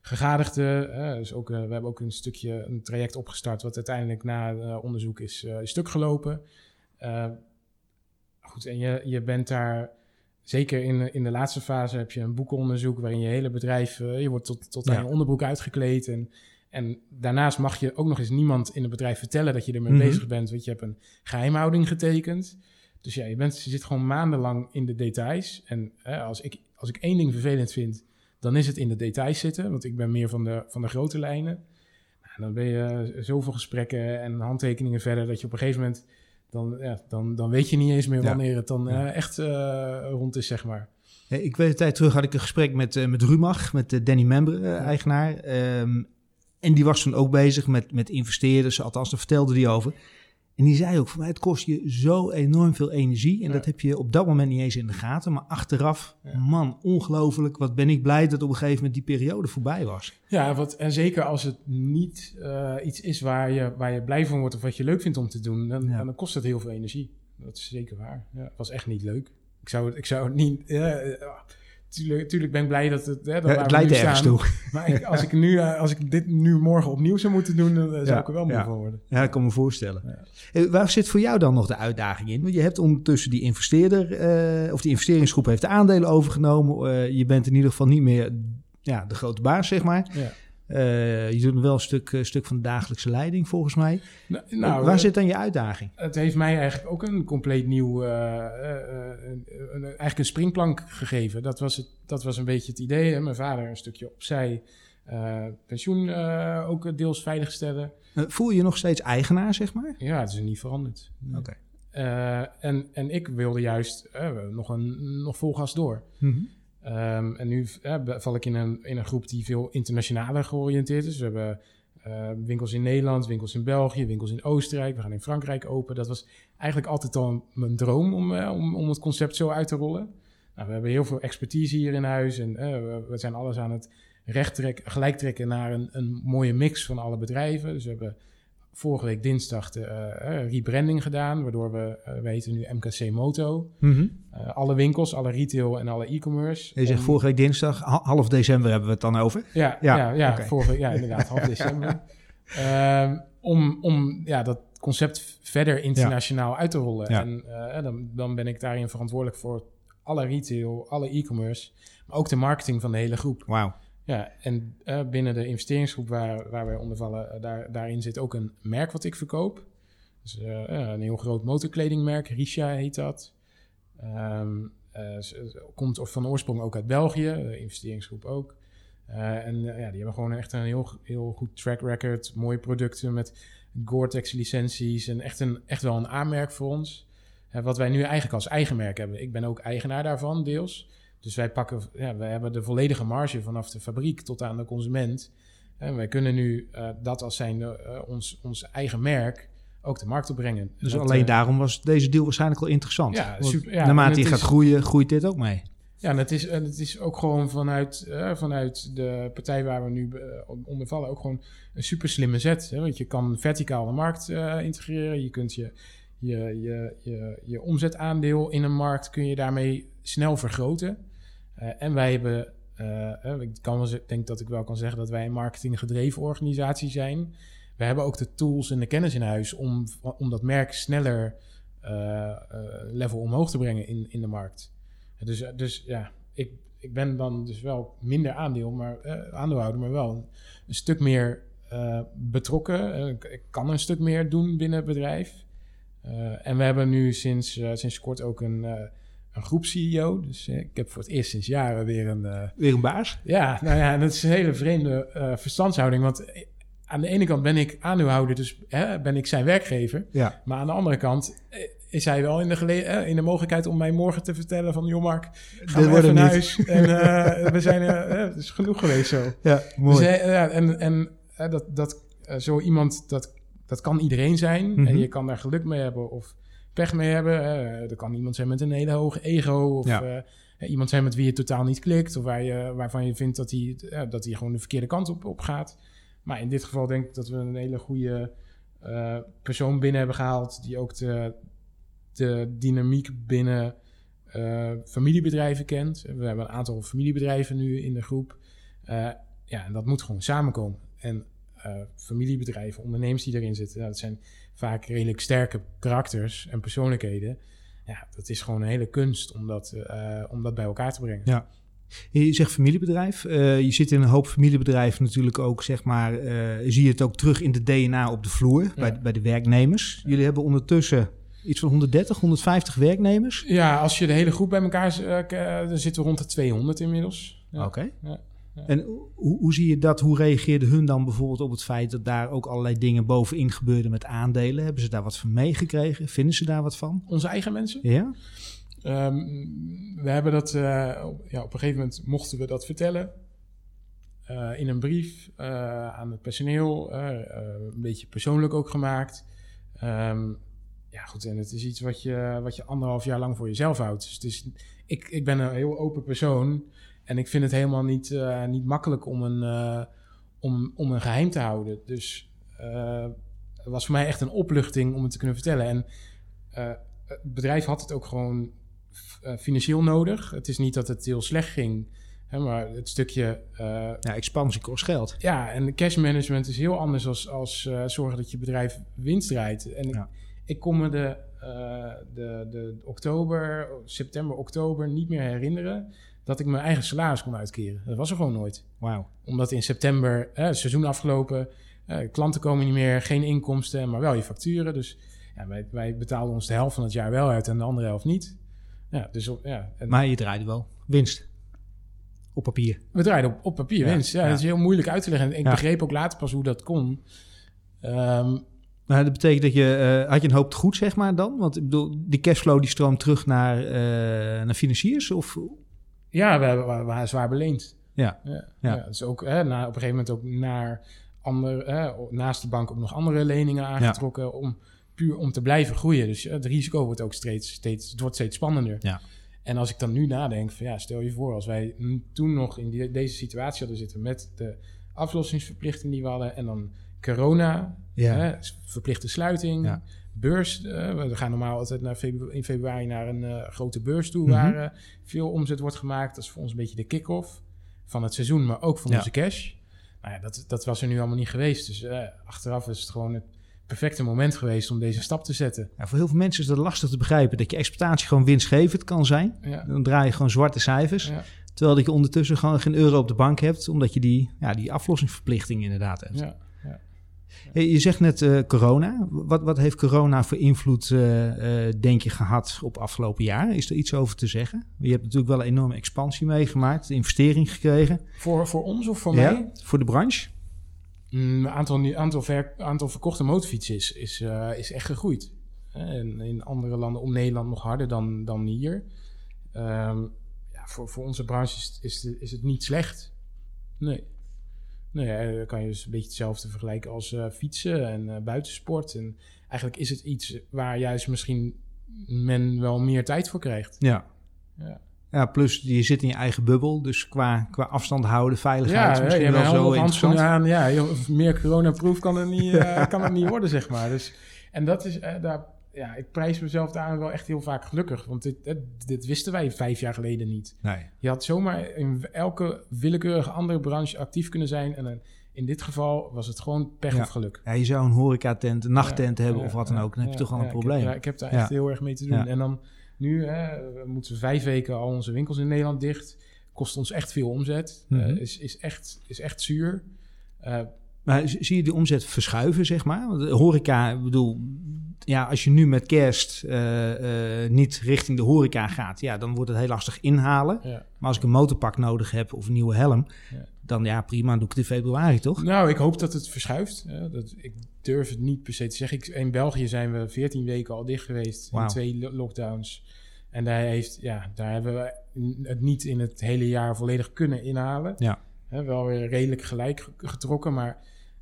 gegadigden. hè. dus ook, we hebben ook een stukje een traject opgestart, wat uiteindelijk na onderzoek is, is stuk gelopen. Goed, en je, je bent daar zeker in, in de laatste fase heb je een boekenonderzoek waarin je hele bedrijf, je wordt tot, tot aan je onderbroek uitgekleed. En, en daarnaast mag je ook nog eens niemand in het bedrijf vertellen dat je ermee Mhm. bezig bent, want je hebt een geheimhouding getekend. Dus ja, je, bent, je zit gewoon maandenlang in de details. En eh, als, ik, als ik één ding vervelend vind, dan is het in de details zitten. Want ik ben meer van de, van de grote lijnen. Nou, dan ben je zoveel gesprekken en handtekeningen verder... dat je op een gegeven moment... dan, ja, dan, dan weet je niet eens meer Ja. wanneer het dan Ja. eh, echt eh, rond is, zeg maar. Eh, Ik weet een tijd terug had ik een gesprek met, eh, met Rumach, met Danny Member, eh, eigenaar. Ehm, en die was toen ook bezig met, met investeerders, althans daar vertelde die over. En die zei ook, voor mij het kost je zo enorm veel energie. En Ja. dat heb je op dat moment niet eens in de gaten. Maar achteraf, Ja. man, ongelooflijk. Wat ben ik blij dat op een gegeven moment die periode voorbij was. Ja, wat, en zeker als het niet eh, iets is waar je, waar je blij van wordt... of wat je leuk vindt om te doen, dan, Ja. dan kost het heel veel energie. Dat is zeker waar. Ja, het was echt niet leuk. Ik zou het, ik zou het niet... eh, tuurlijk, tuurlijk ben ik blij dat het... Hè, dat Ja, het leidt ergens staan, toe. [laughs] Maar ik- als, ik nu, eh, als ik dit nu morgen opnieuw zou moeten doen, dan eh, zou Ja, ik er wel moe ja. van worden. Ja, ik kan me voorstellen. Eh, waar zit voor jou dan nog de uitdaging in? Want je hebt ondertussen die investeerder, of die investeringsgroep heeft de aandelen overgenomen. Je bent in ieder geval niet meer ja, de grote baas, zeg maar. Eh, je doet wel een stuk, eh, stuk van de dagelijkse leiding, volgens mij. Nou, nou, waar eh, zit dan je uitdaging? Het heeft mij eigenlijk ook een compleet nieuw, eigenlijk een springplank gegeven. Dat was, het, dat was een beetje het idee. Hè? Mijn vader een stukje opzij, pensioen ook deels veiligstellen. Eh, voel je je nog steeds eigenaar, zeg maar? Ja, het is niet veranderd. Oké. En, en ik wilde juist nog, een, nog vol gas door. Ehm, en nu eh, val ik in een, in een groep die veel internationaler georiënteerd is. We hebben eh, winkels in Nederland, winkels in België, winkels in Oostenrijk. We gaan in Frankrijk open. Dat was eigenlijk altijd al mijn droom om, eh, om, om het concept zo uit te rollen. Nou, we hebben heel veel expertise hier in huis en we, we zijn alles aan het recht trekken, gelijk trekken naar een, een mooie mix van alle bedrijven. Dus we hebben vorige week dinsdag de eh, eh, rebranding gedaan, waardoor we, uh, we heten nu MKC Moto. Mhm. Uh, alle winkels, alle retail en alle e-commerce. Je zegt vorige week dinsdag, ha- half december hebben we het dan over. Ja, Ja, ja, vorige, ja inderdaad, half [laughs] december. Ehm, om om ja, dat concept verder internationaal uit te rollen. Ja. En dan, dan ben ik daarin verantwoordelijk voor alle retail, alle e-commerce, maar ook de marketing van de hele groep. Wauw. Ja, en eh, binnen de investeringsgroep waar, waar wij onder vallen, eh, daar, daarin zit ook een merk wat ik verkoop. Dus eh, een heel groot motorkledingmerk, Risha heet dat. Ze- komt van oorsprong ook uit België, de investeringsgroep ook. En ja, die hebben gewoon echt een heel, heel goed track record, mooie producten met Gore-Tex licenties en echt, een, echt wel een aanmerk voor ons. Wat wij nu eigenlijk als eigen merk hebben. Ik ben ook eigenaar daarvan, deels. Dus wij pakken, ja, wij hebben de volledige marge vanaf de fabriek tot aan de consument. En wij kunnen nu eh, dat als zijn eh, ons, ons eigen merk ook de markt opbrengen. Dus Dat, alleen eh, daarom was deze deal waarschijnlijk wel interessant. Ja, super, ja, naarmate je gaat is- groeien, groeit dit ook mee. Ja, en het is, en het is ook gewoon vanuit, vanuit de partij waar we nu onder vallen ook gewoon een super slimme zet. Hè? Want je kan verticaal de markt integreren. Je kunt je, je, je, je, je omzetaandeel in een markt kun je daarmee snel vergroten. Eh, en wij hebben, eh, eh, ik kan wel, denk dat ik wel kan zeggen dat wij een marketinggedreven organisatie zijn. We hebben ook de tools en de kennis in huis om, om dat merk sneller level omhoog te brengen in, in de markt. Dus, dus ja, ik, ik ben dan dus wel minder aandeel, maar, eh, aandeelhouder, maar wel een, stuk meer betrokken. Ik, kan een stuk meer doen binnen het bedrijf. En we hebben nu sinds, sinds kort ook een, een groep-CEO. Dus eh, ik heb voor het eerst sinds jaren weer een... eh, Weer een baas. ja, nou ja, en dat is een hele vreemde eh, verstandshouding. Want aan de ene kant ben ik aandeelhouder, dus hè, ben ik zijn werkgever. Ja. Maar aan de andere kant is hij wel in de, gele- in de mogelijkheid om mij morgen te vertellen van... joh Mark, ga maar even naar huis. En [laughs] we zijn... het is genoeg geweest zo. Ja, Dus, eh, ja, en en dat, dat, zo iemand, dat, dat kan iedereen zijn. Mhm. En je kan daar geluk mee hebben of pech mee hebben. Eh, er kan iemand zijn met een hele hoge ego. Of Ja. eh, eh, iemand zijn met wie je totaal niet klikt. Of waar je, waarvan je vindt dat hij, dat hij gewoon de verkeerde kant op, op gaat. Maar in dit geval denk ik dat we een hele goede persoon binnen hebben gehaald. Die ook de, de dynamiek binnen familiebedrijven kent. We hebben een aantal familiebedrijven nu in de groep. Ja, en dat moet gewoon samenkomen. En familiebedrijven, ondernemers die erin zitten, nou, dat zijn vaak redelijk sterke karakters en persoonlijkheden. Ja, dat is gewoon een hele kunst om dat, eh, om dat bij elkaar te brengen. Ja. Je zegt familiebedrijf. Eh, je zit in een hoop familiebedrijven natuurlijk ook, zeg maar, eh, zie je het ook terug in de DNA op de vloer bij, de- bij de werknemers. Jullie hebben ondertussen iets van 130, 150 werknemers. Ja, als je de hele groep bij elkaar dan zitten we rond de 200 inmiddels. Ja. Oké. En hoe, hoe zie je dat? Hoe reageerden hun dan bijvoorbeeld op het feit dat daar ook allerlei dingen bovenin gebeurden met aandelen? Hebben ze daar wat van meegekregen? Vinden ze daar wat van? Onze eigen mensen? Ja. Um, we hebben dat, uh, ja, op een gegeven moment mochten we dat vertellen. Uh, in een brief uh, aan het personeel, een beetje persoonlijk ook gemaakt. Um, ja, goed, en het is iets wat je, wat je anderhalf jaar lang voor jezelf houdt. Dus het is, ik, ik ben een heel open persoon en ik vind het helemaal niet, uh, niet makkelijk om een, uh, om, om een geheim te houden. Dus uh, het was voor mij echt een opluchting om het te kunnen vertellen. En het bedrijf had het ook gewoon financieel nodig. Het is niet dat het heel slecht ging, hè, maar het stukje... ja, expansie kost geld. Ja, en cash management is heel anders als, als zorgen dat je bedrijf winst draait. En ja. ik, ik kon me de, de, de oktober, september, oktober niet meer herinneren dat ik mijn eigen salaris kon uitkeren. Dat was er gewoon nooit. Wauw. Omdat in september, eh, seizoen afgelopen, eh, klanten komen niet meer, geen inkomsten, maar wel je facturen. Dus ja, wij, wij betaalden ons de helft van het jaar wel uit en de andere helft niet. Ja, dus ja, en maar je draaide wel winst. Op papier. We draaiden op, op papier Ja, winst. Ja, ja. dat is heel moeilijk uit te leggen. En ik begreep ook later pas hoe dat kon. Ehm, Nou, dat betekent dat je, uh, had je een hoop goed, zeg maar, dan? Want ik bedoel, die cashflow die stroomt terug naar, uh, naar financiers? Of? Ja, we, we waren zwaar beleend. Ja. Ja, Ja. ja. dus ook hè, na, op een gegeven moment ook naar andere, hè, naast de bank ook nog andere leningen aangetrokken om puur om te blijven groeien. Dus het risico wordt ook steeds, steeds, het wordt steeds spannender. Ja. En als ik dan nu nadenk, van ja, stel je voor, als wij toen nog in die, deze situatie hadden zitten met de aflossingsverplichting die we hadden en dan corona, Ja. hè, verplichte sluiting, Ja. Beurs. eh, we gaan normaal altijd naar febru- in februari naar een eh, grote beurs toe Mhm. waar eh, veel omzet wordt gemaakt. Dat is voor ons een beetje de kick-off van het seizoen, maar ook van Ja. onze cash. Nou ja, dat, dat was er nu allemaal niet geweest. Dus achteraf is het gewoon het perfecte moment geweest om deze stap te zetten. Ja, voor heel veel mensen is het lastig te begrijpen dat je exploitatie gewoon winstgevend kan zijn. Ja. Dan draai je gewoon zwarte cijfers. Ja. Terwijl dat je ondertussen gewoon geen euro op de bank hebt, omdat je die, ja, die aflossingsverplichting inderdaad hebt. Hey, Je zegt net eh, corona. Wat, wat heeft corona voor invloed, eh, eh, denk je, gehad op afgelopen jaar? Is er iets over te zeggen? Je hebt natuurlijk wel een enorme expansie meegemaakt, investering gekregen. Voor, voor ons of voor Ja, mij? Voor de branche? Mm, aantal, aantal, ver, aantal verkochte motorfietsen is, is, is echt gegroeid. En in andere landen om Nederland nog harder dan, dan hier. Ehm, ja, voor, voor onze branche is, is, is het niet slecht. Nee. Nee, eh, dan kan je dus een beetje hetzelfde vergelijken als eh, fietsen en eh, buitensport. En eigenlijk is het iets waar juist misschien men wel meer tijd voor krijgt. Ja. Ja. Ja, plus je zit in je eigen bubbel, dus qua, qua afstand houden, veiligheid Ja, misschien wel zo interessant. aan. Ja, meer coronaproof kan het niet, [laughs] eh, kan het niet worden, zeg maar. Dus, en dat is, daar, ja, ik prijs mezelf daar wel echt heel vaak gelukkig. Want dit, dit, wisten wij vijf jaar geleden niet. Nee. Je had zomaar in elke willekeurige andere branche actief kunnen zijn. En in dit geval was het gewoon pech Ja. of geluk. Ja, je zou een horecatent, een nachttent Ja, hebben of wat dan ook. Dan heb je toch al een ja, ik heb- probleem. ja, ik heb daar echt heel erg mee te doen. En dan nu hè, moeten we vijf weken al onze winkels in Nederland dicht. Kost ons echt veel omzet. Mhm. Eh, is, is, echt, is echt zuur. Eh, Maar zie je die omzet verschuiven, zeg maar? Want de horeca, ik bedoel, ja, als je nu met kerst eh, eh, niet richting de horeca gaat, ja, dan wordt het heel lastig inhalen. ja. Maar als ik een motorpak nodig heb of een nieuwe helm, Ja. dan ja, prima, doe ik het in februari, toch? Nou, ik hoop dat het verschuift. dat, ik durf het niet per se te zeggen. Ik, in België zijn we 14 weken al dicht geweest. In twee lo- lockdowns. En daar, heeft, ja, daar hebben we het niet in het hele jaar volledig kunnen inhalen. Ja. Wel weer redelijk gelijk ge- getrokken. Maar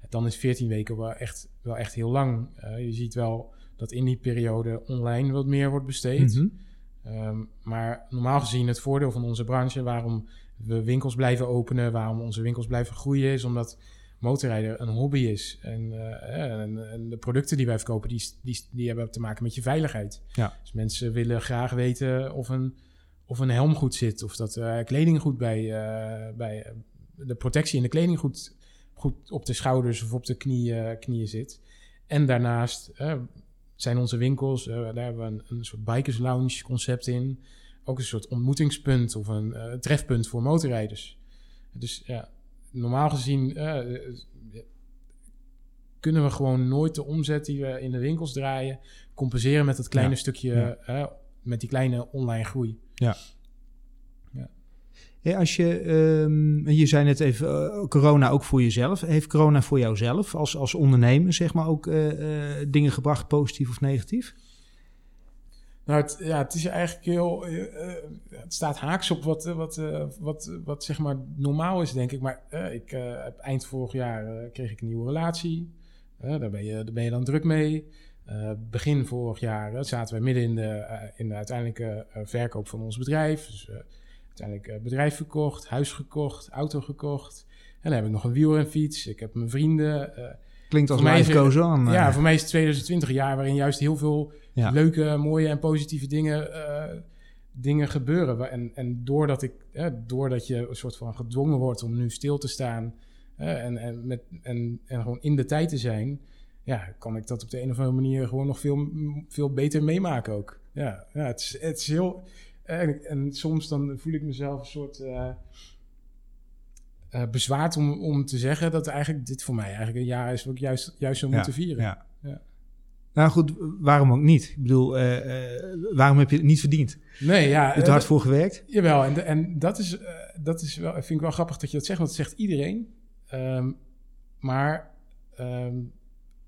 dan is 14 weken wel echt, wel echt heel lang. Eh, je ziet wel dat in die periode online wat meer wordt besteed. Mhm. Ehm, maar normaal gezien het voordeel van onze branche, waarom we winkels blijven openen, waarom onze winkels blijven groeien, is omdat motorrijden een hobby is. En, eh, en, en de producten die wij verkopen, die, die, die hebben te maken met je veiligheid. Ja. Dus mensen willen graag weten of een, of een helm goed zit, of dat eh, kleding goed bij, eh, bij eh, de protectie in de kleding goed, goed op de schouders of op de knieën, knieën zit. En daarnaast eh, zijn onze winkels, eh, daar hebben we een, een soort bikers lounge concept in. Ook een soort ontmoetingspunt of een eh, trefpunt voor motorrijders. Dus ja, normaal gezien kunnen we gewoon nooit de omzet die we in de winkels draaien compenseren met dat kleine Ja, stukje, ja. met die kleine online groei. Ja, als je, ehm, je zei net even, eh, corona ook voor jezelf. Heeft corona voor jouzelf als, als ondernemer, zeg maar, ook eh, eh, dingen gebracht, positief of negatief? Nou, het, ja, het is eigenlijk heel. het staat haaks op wat, wat, wat, wat zeg maar normaal is, denk ik. Maar ik eind vorig jaar kreeg ik een nieuwe relatie. Daar, ben je, daar ben je dan druk mee. Begin vorig jaar zaten we midden in de, in de uiteindelijke verkoop van ons bedrijf. Dus uiteindelijk eh, bedrijf verkocht, huis gekocht, auto gekocht. En dan heb ik nog een wiel en fiets. Ik heb mijn vrienden. eh, Klinkt als Voor mij life is het- goes on. eh. ja, voor mij is het 2020 een jaar waarin juist heel veel Ja. leuke, mooie en positieve dingen, eh, dingen gebeuren. En, en doordat, ik, eh, doordat je een soort van gedwongen wordt om nu stil te staan eh, en, en, met, en, en gewoon in de tijd te zijn, ja, kan ik dat op de een of andere manier gewoon nog veel, veel beter meemaken ook. Ja, ja het, is, het is heel. En, en soms dan voel ik mezelf een soort. eh, bezwaard om, om te zeggen dat eigenlijk dit voor mij eigenlijk een jaar is wat ik juist, juist zou Ja, moeten vieren. Ja. Ja. Nou goed, waarom ook niet? Ik bedoel, eh, waarom heb je het niet verdiend? Nee, ja. Er hard voor gewerkt? Jawel, en, de- en dat, is, dat is wel, vind ik wel grappig dat je dat zegt, want dat zegt iedereen. Ehm, maar ehm,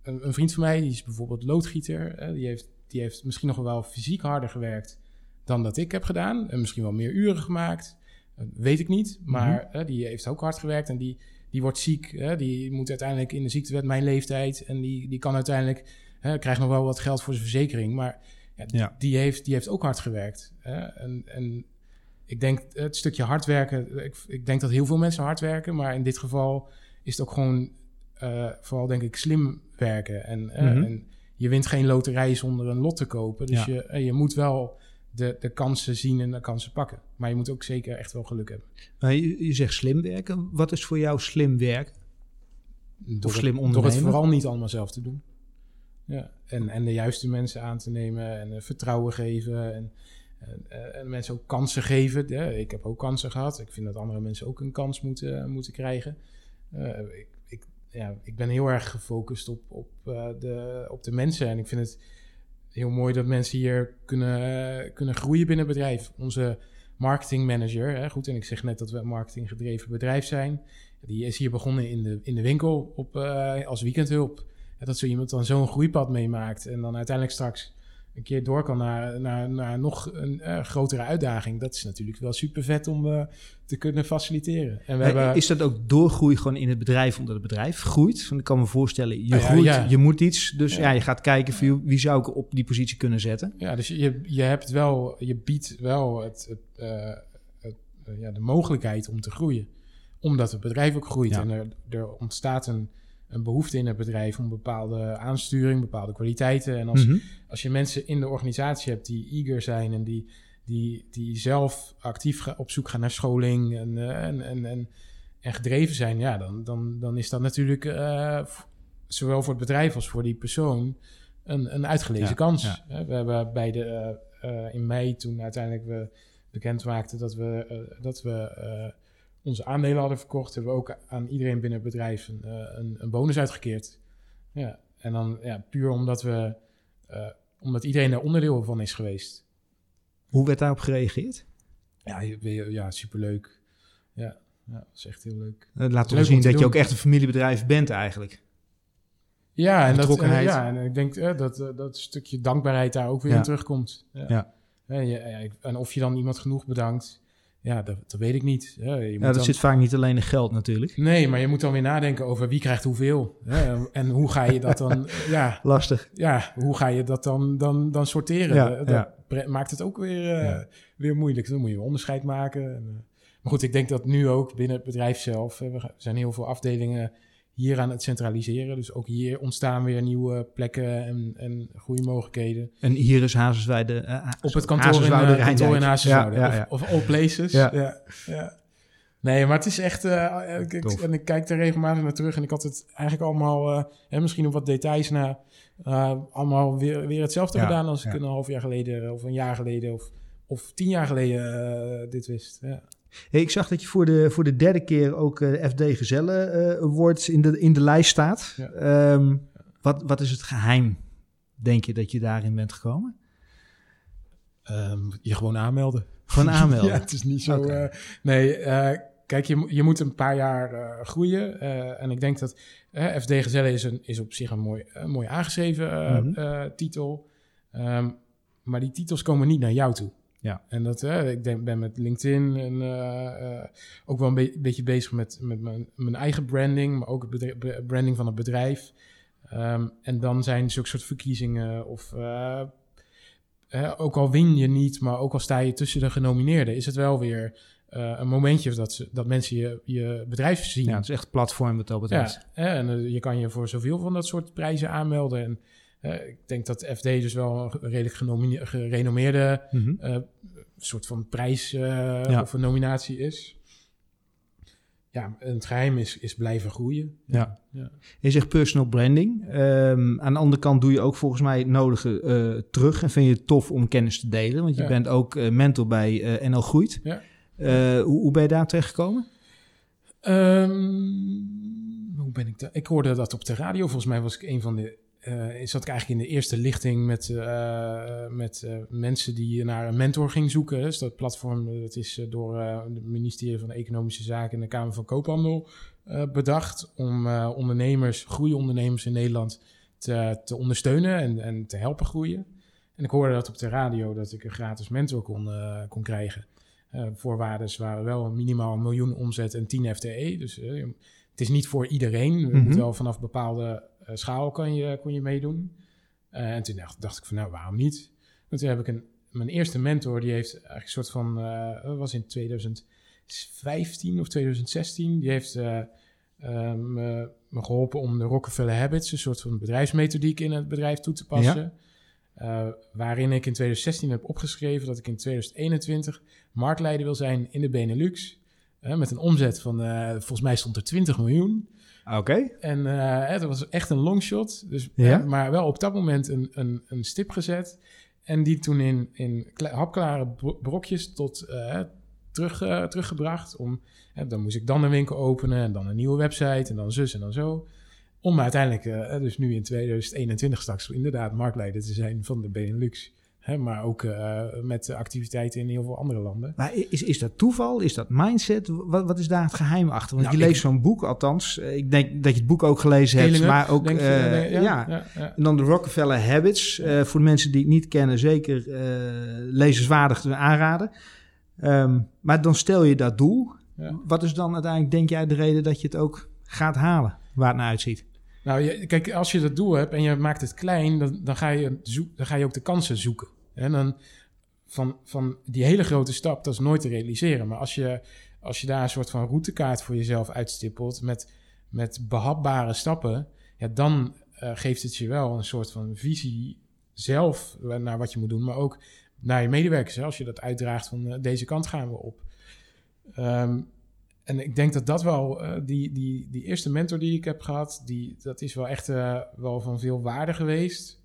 een, een vriend van mij, die is bijvoorbeeld loodgieter, die, heeft, die heeft misschien nog wel fysiek harder gewerkt dan dat ik heb gedaan. En misschien wel meer uren gemaakt, Eh, weet ik niet. Maar eh, die heeft ook hard gewerkt en die, die wordt ziek. hè, die moet uiteindelijk in de ziektewet mijn leeftijd en die, die kan uiteindelijk, hè, krijgt nog wel wat geld voor zijn verzekering. Maar ja, Ja. Die, heeft, die heeft ook hard gewerkt. Hè? En, en ik denk het stukje hard werken, ik, ik denk dat heel veel mensen hard werken, maar in dit geval is het ook gewoon eh, vooral denk ik slim werken. En, Mhm. en je wint geen loterij zonder een lot te kopen. Dus Ja. je, je moet wel de, de kansen zien en de kansen pakken. Maar je moet ook zeker echt wel geluk hebben. Maar je, je zegt slim werken. Wat is voor jou slim werken? Door slim het, Door het ondernemen? vooral niet allemaal zelf te doen. Ja. En, en de juiste mensen aan te nemen en eh, vertrouwen geven. En, en, eh, en mensen ook kansen geven. Ja, ik heb ook kansen gehad. Ik vind dat andere mensen ook een kans moeten, moeten krijgen. Eh, ik, ik, ja, ik ben heel erg gefocust op, op, eh, de, op de mensen. En ik vind het heel mooi dat mensen hier kunnen, eh, kunnen groeien binnen het bedrijf. Onze marketingmanager, hè, goed, en ik zeg net dat we een marketinggedreven bedrijf zijn. Die is hier begonnen in de, in de winkel op, eh, als weekendhulp. Ja, dat zo iemand dan zo'n groeipad meemaakt en dan uiteindelijk straks een keer door kan naar, naar, naar nog een eh, grotere uitdaging. Dat is natuurlijk wel super vet om eh, te kunnen faciliteren. En we hebben, Is dat ook doorgroei gewoon in het bedrijf, omdat het bedrijf groeit? Want ik kan me voorstellen, je ja, groeit, ja. je moet iets. Dus ja, Ja. je gaat kijken, wie, wie zou ik op die positie kunnen zetten? Ja, dus je, je hebt wel, je biedt wel het, het, eh, het, ja, de mogelijkheid om te groeien. Omdat het bedrijf ook groeit. En er, er ontstaat een, een behoefte in het bedrijf om bepaalde aansturing, bepaalde kwaliteiten. En als, Mhm. als je mensen in de organisatie hebt die eager zijn en die, die, die zelf actief op zoek gaan naar scholing en, eh, en, en, en, en gedreven zijn, ja, dan, dan, dan is dat natuurlijk eh, zowel voor het bedrijf als voor die persoon een, een uitgelezen Ja, kans. ja. We hebben bij de, eh, in mei, toen uiteindelijk we bekend maakten dat we, dat we onze aandelen hadden verkocht, hebben we ook aan iedereen binnen het bedrijf een, eh, een, een bonus uitgekeerd. Ja, en dan ja, puur omdat we eh, omdat iedereen er onderdeel van is geweest. Hoe werd daarop gereageerd? Ja, ja superleuk. Ja, ja, dat is echt heel leuk. Uh, laat toch zien dat je ook echt een familiebedrijf bent eigenlijk. Ja, en, dat, eh, ja, en ik denk dat dat stukje dankbaarheid daar ook weer Ja. in terugkomt. Ja. Ja. En, je- ja, ik- en of je dan iemand genoeg bedankt, ja, dat, dat weet ik niet. Ja, je moet Ja, dat dan- zit vaak niet alleen in geld natuurlijk. Nee, maar je moet dan weer nadenken over wie krijgt hoeveel. Hè? En hoe ga je dat dan, [laughs] ja, Lastig. ja, hoe ga je dat dan, dan, dan sorteren? Ja, dat ja. maakt het ook weer, eh, weer moeilijk. Dan moet je onderscheid maken. En, eh, maar goed, ik denk dat nu ook binnen het bedrijf zelf, eh, we er zijn heel veel afdelingen hier aan het centraliseren. Dus ook hier ontstaan weer nieuwe plekken en, en groeimogelijkheden. En hier is Hazensweide. eh, Op het kantoor in, uh, kantoor in. Ja, ja, ja. Of, of all places. Ja. Nee, maar het is echt... eh, ik, en ik kijk er regelmatig naar terug en ik had het eigenlijk allemaal... eh, hè, misschien op wat details na... eh, allemaal weer, weer hetzelfde gedaan als ik een half jaar geleden... of een jaar geleden of, of tien jaar geleden eh, dit wist. Ja. Hey, ik zag dat je voor de, voor de derde keer ook eh, de FD Gezellen eh, Award in de, in de lijst staat. Ja. Ehm, wat, wat is het geheim, denk je, dat je daarin bent gekomen? Ehm, je gewoon aanmelden. Gewoon aanmelden. [laughs] ja, het is niet zo... Eh, nee, eh, kijk, je, je moet een paar jaar eh, groeien. eh, en ik denk dat eh, FD Gezellen is, een, is op zich een mooi, een mooi aangeschreven eh, Mhm. eh, titel. Ehm, maar die titels komen niet naar jou toe. Ja. En dat, eh, ik denk, ben met LinkedIn en eh, eh, ook wel een be- beetje bezig met, met mijn, mijn eigen branding, maar ook het branding van het bedrijf. Ehm, en dan zijn zulke soort verkiezingen of... ook al win je niet, maar ook al sta je tussen de genomineerden, is het wel weer een momentje dat, ze, dat mensen je, je bedrijf zien. Ja, het is echt platform wat dat betreft. Ja, en je kan je voor zoveel van dat soort prijzen aanmelden. En ik denk dat FD dus wel een redelijk gerenommeerde Mhm. eh, soort van prijs eh, Ja. of een nominatie is. Ja, het geheim is, is blijven groeien. Ja. Ja. Je zegt personal branding. Ehm, aan de andere kant doe je ook volgens mij het nodige eh, terug. En vind je het tof om kennis te delen. Want je Ja. bent ook eh, mentor bij eh, NL Groeit. Ja. Eh, hoe, hoe ben je daar terecht gekomen? Ehm, hoe ben ik daar? Ik hoorde dat op de radio. Volgens mij was ik een van de. Eh zat ik eigenlijk in de eerste lichting met, eh, met eh, mensen die naar een mentor ging zoeken. Dus dat platform dat is door het ministerie van Economische Zaken en de Kamer van Koophandel bedacht. Om ondernemers, groeiondernemers in Nederland te, te ondersteunen en, en te helpen groeien. En ik hoorde dat op de radio dat ik een gratis mentor kon, kon krijgen. Voorwaarden waren wel minimaal een miljoen omzet en 10 FTE. Dus het is niet voor iedereen. Je Mhm. moet wel vanaf bepaalde schaal kan je, kon je meedoen. Eh, en toen dacht, dacht ik van, nou, waarom niet? En toen heb ik een, mijn eerste mentor, die heeft eigenlijk een soort van, uh, was in 2015 of 2016, die heeft uh, me, me, geholpen om de Rockefeller Habits, een soort van bedrijfsmethodiek in het bedrijf toe te passen. Ja. Waarin ik in 2016 heb opgeschreven dat ik in 2021 marktleider wil zijn in de Benelux. Met een omzet van, volgens mij stond er 20 miljoen. Oké. En het was echt een longshot. Dus, ja? maar wel op dat moment een, een, een stip gezet. En die toen in, in hapklare brokjes tot terug, teruggebracht. Om, dan moest ik dan een winkel openen en dan een nieuwe website en dan zus en dan zo. Om uiteindelijk, uh, dus nu in 2021 straks, inderdaad marktleider te zijn van de Benelux. Hè, maar ook uh, met activiteiten in heel veel andere landen. Maar is, is dat toeval? Is dat mindset? Wat, wat is daar het geheim achter? Want nou, je leest zo'n boek, althans. Eh, ik denk dat je het boek ook gelezen hebt. Maar ook, uh, ja, ja, ja, ja, En dan de Rockefeller Habits. Uh, voor de mensen die het niet kennen, zeker lezenswaardig te aanraden. Um, maar dan stel je dat doel. Wat is dan uiteindelijk, denk jij, de reden dat je het ook gaat halen? Waar het naar uitziet? Nou, je, kijk, als je dat doel hebt en je maakt het klein, dan, dan, ga, je zoek, dan ga je ook de kansen zoeken. En dan van, van die hele grote stap, dat is nooit te realiseren. Maar als je, als je daar een soort van routekaart voor jezelf uitstippelt met, met behapbare stappen, ja, dan uh, geeft het je wel een soort van visie zelf naar wat je moet doen, maar ook naar je medewerkers. Hè, als je dat uitdraagt van uh, deze kant gaan we op. Um, en ik denk dat dat wel, uh, die, die, die eerste mentor die ik heb gehad, die, dat is wel echt wel van veel waarde geweest.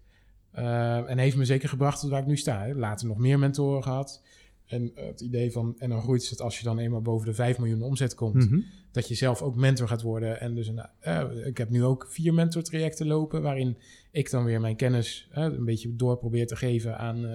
Uh, en heeft me zeker gebracht tot waar ik nu sta. Hè. Later nog meer mentoren gehad. En het idee van, en dan groeit het als je dan eenmaal boven de 5 miljoen omzet komt, mm -hmm. dat je zelf ook mentor gaat worden. En dus een, ik heb nu ook vier mentortrajecten lopen, waarin ik dan weer mijn kennis een beetje door probeer te geven aan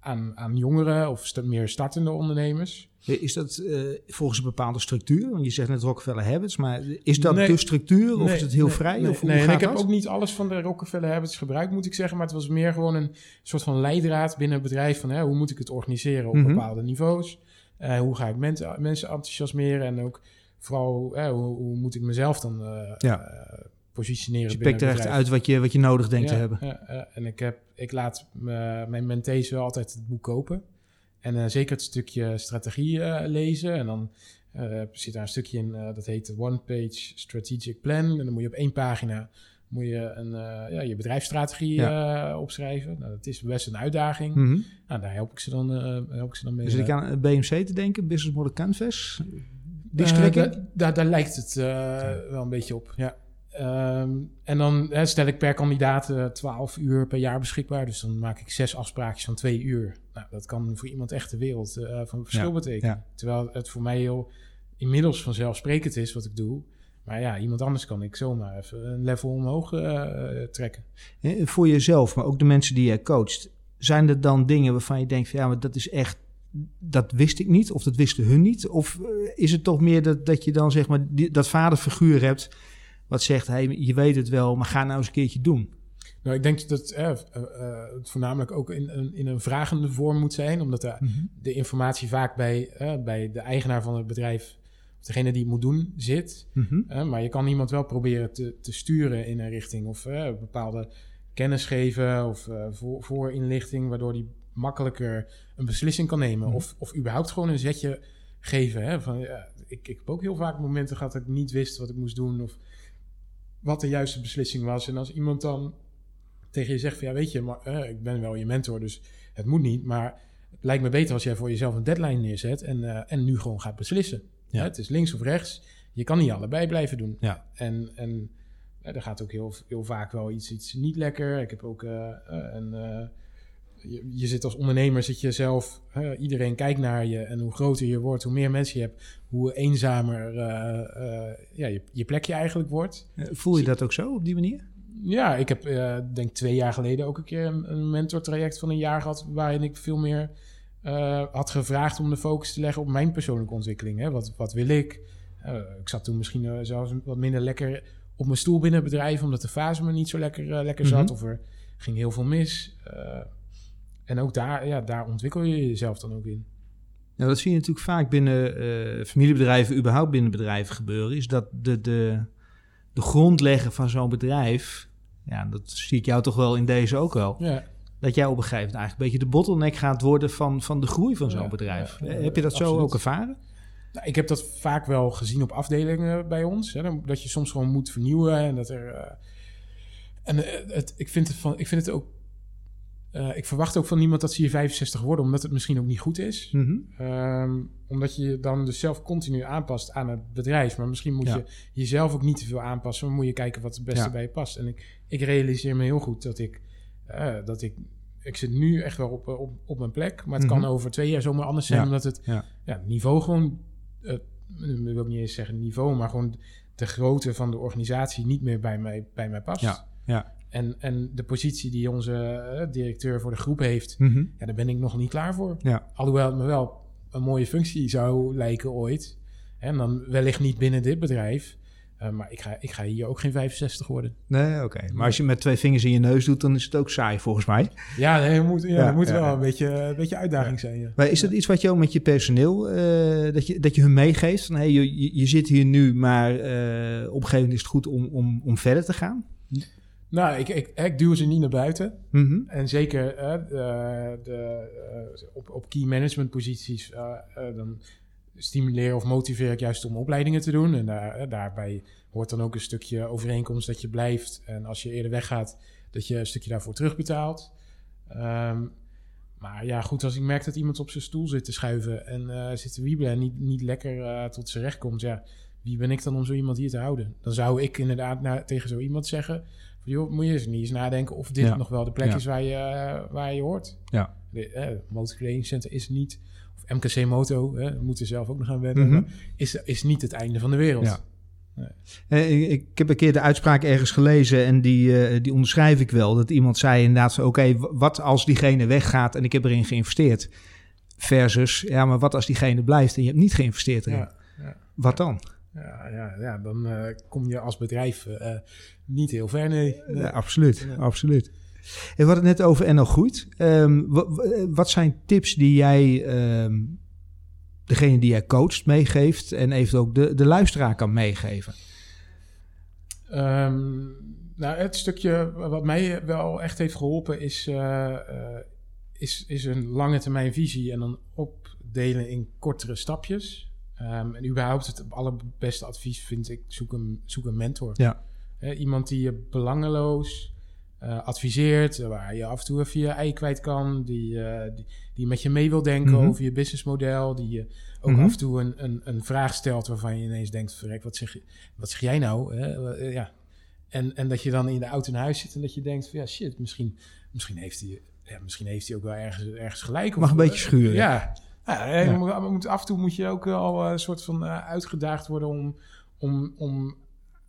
aan, aan jongeren of st meer startende ondernemers. Is dat uh, volgens een bepaalde structuur? Want je zegt net Rockefeller Habits, maar is dat nee, de structuur of nee, is het heel nee, vrij? Of hoe nee, en ik dat? heb ook niet alles van de Rockefeller Habits gebruikt, moet ik zeggen. Maar het was meer gewoon een soort van leidraad binnen het bedrijf van hè, hoe moet ik het organiseren op Mhm. bepaalde niveaus. Uh, hoe ga ik mensen, mensen enthousiasmeren en ook vooral hoe, hoe moet ik mezelf dan uh, Ja. Positioneren Dus je pikt er echt uit wat je, wat je nodig denkt ja, te hebben. ja, ja. en ik, heb, ik laat me- mijn mentees wel altijd het boek kopen. En eh, zeker het stukje strategie eh, lezen. En dan eh, zit daar een stukje in, eh, dat heet One Page Strategic Plan. En dan moet je op één pagina moet je een, eh, ja, je bedrijfsstrategie eh, opschrijven. Nou, dat is best een uitdaging. Mhm. Nou, daar help ik ze dan, eh, help ik ze dan mee. Dus ik eh. aan BMC te denken, Business Model Canvas. Die Eh, strekking? da- daar, daar lijkt het eh, wel een beetje op, ja. Ehm, en dan stel ik per kandidaat eh 12 uur per jaar beschikbaar. Dus dan maak ik zes afspraakjes van twee uur. Nou, dat kan voor iemand echt de wereld eh, van verschil Ja, betekenen. ja. Terwijl het voor mij heel inmiddels vanzelfsprekend is wat ik doe. Maar ja, iemand anders kan ik zomaar even een level omhoog eh, trekken. Eh, Voor jezelf, maar ook de mensen die jij coacht. Zijn er dan dingen waarvan je denkt, van, ja, maar dat is echt, dat wist ik niet, of dat wisten hun niet? Of eh, is het toch meer dat, dat je dan zeg maar die, dat vaderfiguur hebt, wat zegt, hey, je weet het wel, maar ga nou eens een keertje doen. Nou, ik denk dat eh, eh, eh, het voornamelijk ook in, een- in een vragende vorm moet zijn. Omdat de, de informatie vaak bij, eh, bij de eigenaar van het bedrijf... of degene die het moet doen, zit. Mhm. Maar je kan iemand wel proberen te, te sturen in een richting of bepaalde kennis geven of voor, voor inlichting, waardoor die makkelijker een beslissing kan nemen. Mhm. Of, of überhaupt gewoon een zetje geven. Hè? Van, ja, ik, ik heb ook heel vaak momenten gehad dat ik niet wist wat ik moest doen of wat de juiste beslissing was. En als iemand dan tegen je zegt van ja, weet je, maar, eh, ik ben wel je mentor, dus het moet niet, maar het lijkt me beter als jij voor jezelf een deadline neerzet en, eh, en nu gewoon gaat beslissen. Ja. Het is links of rechts. Je kan niet allebei blijven doen. Ja. En, en ja, er gaat ook heel, heel vaak wel iets, iets niet lekker. Ik heb ook eh, eh, een. Je, je zit als ondernemer, zit je zelf, eh, iedereen kijkt naar je. En hoe groter je wordt, hoe meer mensen je hebt, hoe eenzamer eh, eh, ja, je, je plekje eigenlijk wordt. Eh, Voel je dat ook zo op die manier? Ja, ik heb eh, denk twee jaar geleden ook een keer een, een mentortraject van een jaar gehad... waarin ik veel meer had gevraagd om de focus te leggen op mijn persoonlijke ontwikkeling. Hè? Wat, wat wil ik? Ik zat toen misschien zelfs wat minder lekker op mijn stoel binnen het bedrijf... omdat de fase me niet zo lekker, lekker zat Mhm. of er ging heel veel mis. Eh, en ook daar, ja, daar ontwikkel je jezelf dan ook in. Nou, dat zie je natuurlijk vaak binnen eh, familiebedrijven, überhaupt binnen bedrijven gebeuren. Is dat de, de, de grondlegger van zo'n bedrijf, ja, dat zie ik jou toch wel in deze ook wel. Ja, dat jij op een gegeven moment eigenlijk een beetje de bottleneck gaat worden van, van de groei van zo'n Ja, bedrijf. ja, Heb je dat zo ook ervaren? Nou, ik heb dat vaak wel gezien op afdelingen bij ons. Hè, dat je soms gewoon moet vernieuwen. En dat er. eh, en eh, het, ik, vind het van, ik vind het ook. Eh, ik verwacht ook van niemand dat ze hier 65 worden, omdat het misschien ook niet goed is. Mhm. Ehm, omdat je je dan dus zelf continu aanpast aan het bedrijf. Maar misschien moet Ja. je jezelf ook niet te veel aanpassen. Maar moet je kijken wat het beste Ja. bij je past. En ik, ik realiseer me heel goed dat ik. eh, dat ik ik zit nu echt wel op, eh, op, op mijn plek. Maar het Mhm. kan over twee jaar zomaar anders zijn. Ja. Omdat het Ja. ja, niveau gewoon. ik wil ook niet eens zeggen niveau, maar gewoon de grootte van de organisatie niet meer bij mij, bij mij past. Ja, ja. En, en de positie die onze eh, directeur voor de groep heeft, Mhm. ja, daar ben ik nog niet klaar voor. Ja. Alhoewel het me wel een mooie functie zou lijken ooit. En dan wellicht niet binnen dit bedrijf. Eh, maar ik ga, ik ga hier ook geen 65 worden. Nee, oké. Maar als je met twee vingers in je neus doet, dan is het ook saai volgens mij. Ja, nee, er moet, ja, Ja, er moet ja, wel een beetje, een beetje uitdaging zijn. Ja. Maar is dat iets wat je ook met je personeel, eh, dat, je, dat je hun meegeeft? Van, hey, je, je- je zit hier nu, maar eh, op een gegeven moment is het goed om, om, om verder te gaan? Nou, ik, ik, ik duw ze niet naar buiten. Mhm. En zeker eh, de, de, eh, op, op key management posities, eh, dan stimuleer of motiveer ik juist om opleidingen te doen. En daar, daarbij hoort dan ook een stukje overeenkomst dat je blijft. En als je eerder weggaat, dat je een stukje daarvoor terugbetaalt. Ehm, maar ja, goed, als ik merk dat iemand op zijn stoel zit te schuiven en zit te wiebelen en niet, niet lekker tot zijn recht komt, ja, wie ben ik dan om zo iemand hier te houden? Dan zou ik inderdaad naar, tegen zo iemand zeggen: van, joh, moet je eens niet eens nadenken of dit Ja. nog wel de plek Ja. is waar je, eh, waar je hoort. Ja. De eh, Motor Training Center is niet, of MKC Moto, hè, we moeten zelf ook nog gaan wennen, Mhm. is, is niet het einde van de wereld. Ja. Eh, ik, heb een keer de uitspraak ergens gelezen en die, die onderschrijf ik wel. Dat iemand zei inderdaad oké, wat als diegene weggaat en ik heb erin geïnvesteerd? Versus, ja, maar wat als diegene blijft en je hebt niet geïnvesteerd erin? Ja, ja. Wat dan? Ja, ja, ja dan eh, kom je als bedrijf eh, niet heel ver, nee. Nee. Ja, absoluut, Ja. absoluut. En we hadden het net over NL Groeit. Ehm, wa- wat zijn tips die jij, ehm, degene die jij coacht, meegeeft en even ook de, de luisteraar kan meegeven? Ehm, nou, het stukje wat mij wel echt heeft geholpen is, eh, eh, is, is een lange termijn visie en dan opdelen in kortere stapjes. Ehm, en überhaupt het allerbeste advies vind ik, zoek een, zoek een mentor. Ja. Iemand die je belangeloos eh, adviseert, waar je af en toe even je ei kwijt kan, die, eh, die, die met je mee wil denken Mhm. over je businessmodel, die je ook Mhm. af en toe een, een, een vraag stelt waarvan je ineens denkt, verrek, wat zeg, je- wat zeg jij nou? Eh, ja. en, en dat je dan in de auto naar huis zit en dat je denkt, van, ja shit, misschien, misschien, heeft hij, ja, misschien heeft hij ook wel ergens, ergens gelijk. Mag een beetje schuren. Ja, ja, je Ja. moet- af en toe moet je ook al eh, een soort van eh, uitgedaagd worden om, om, om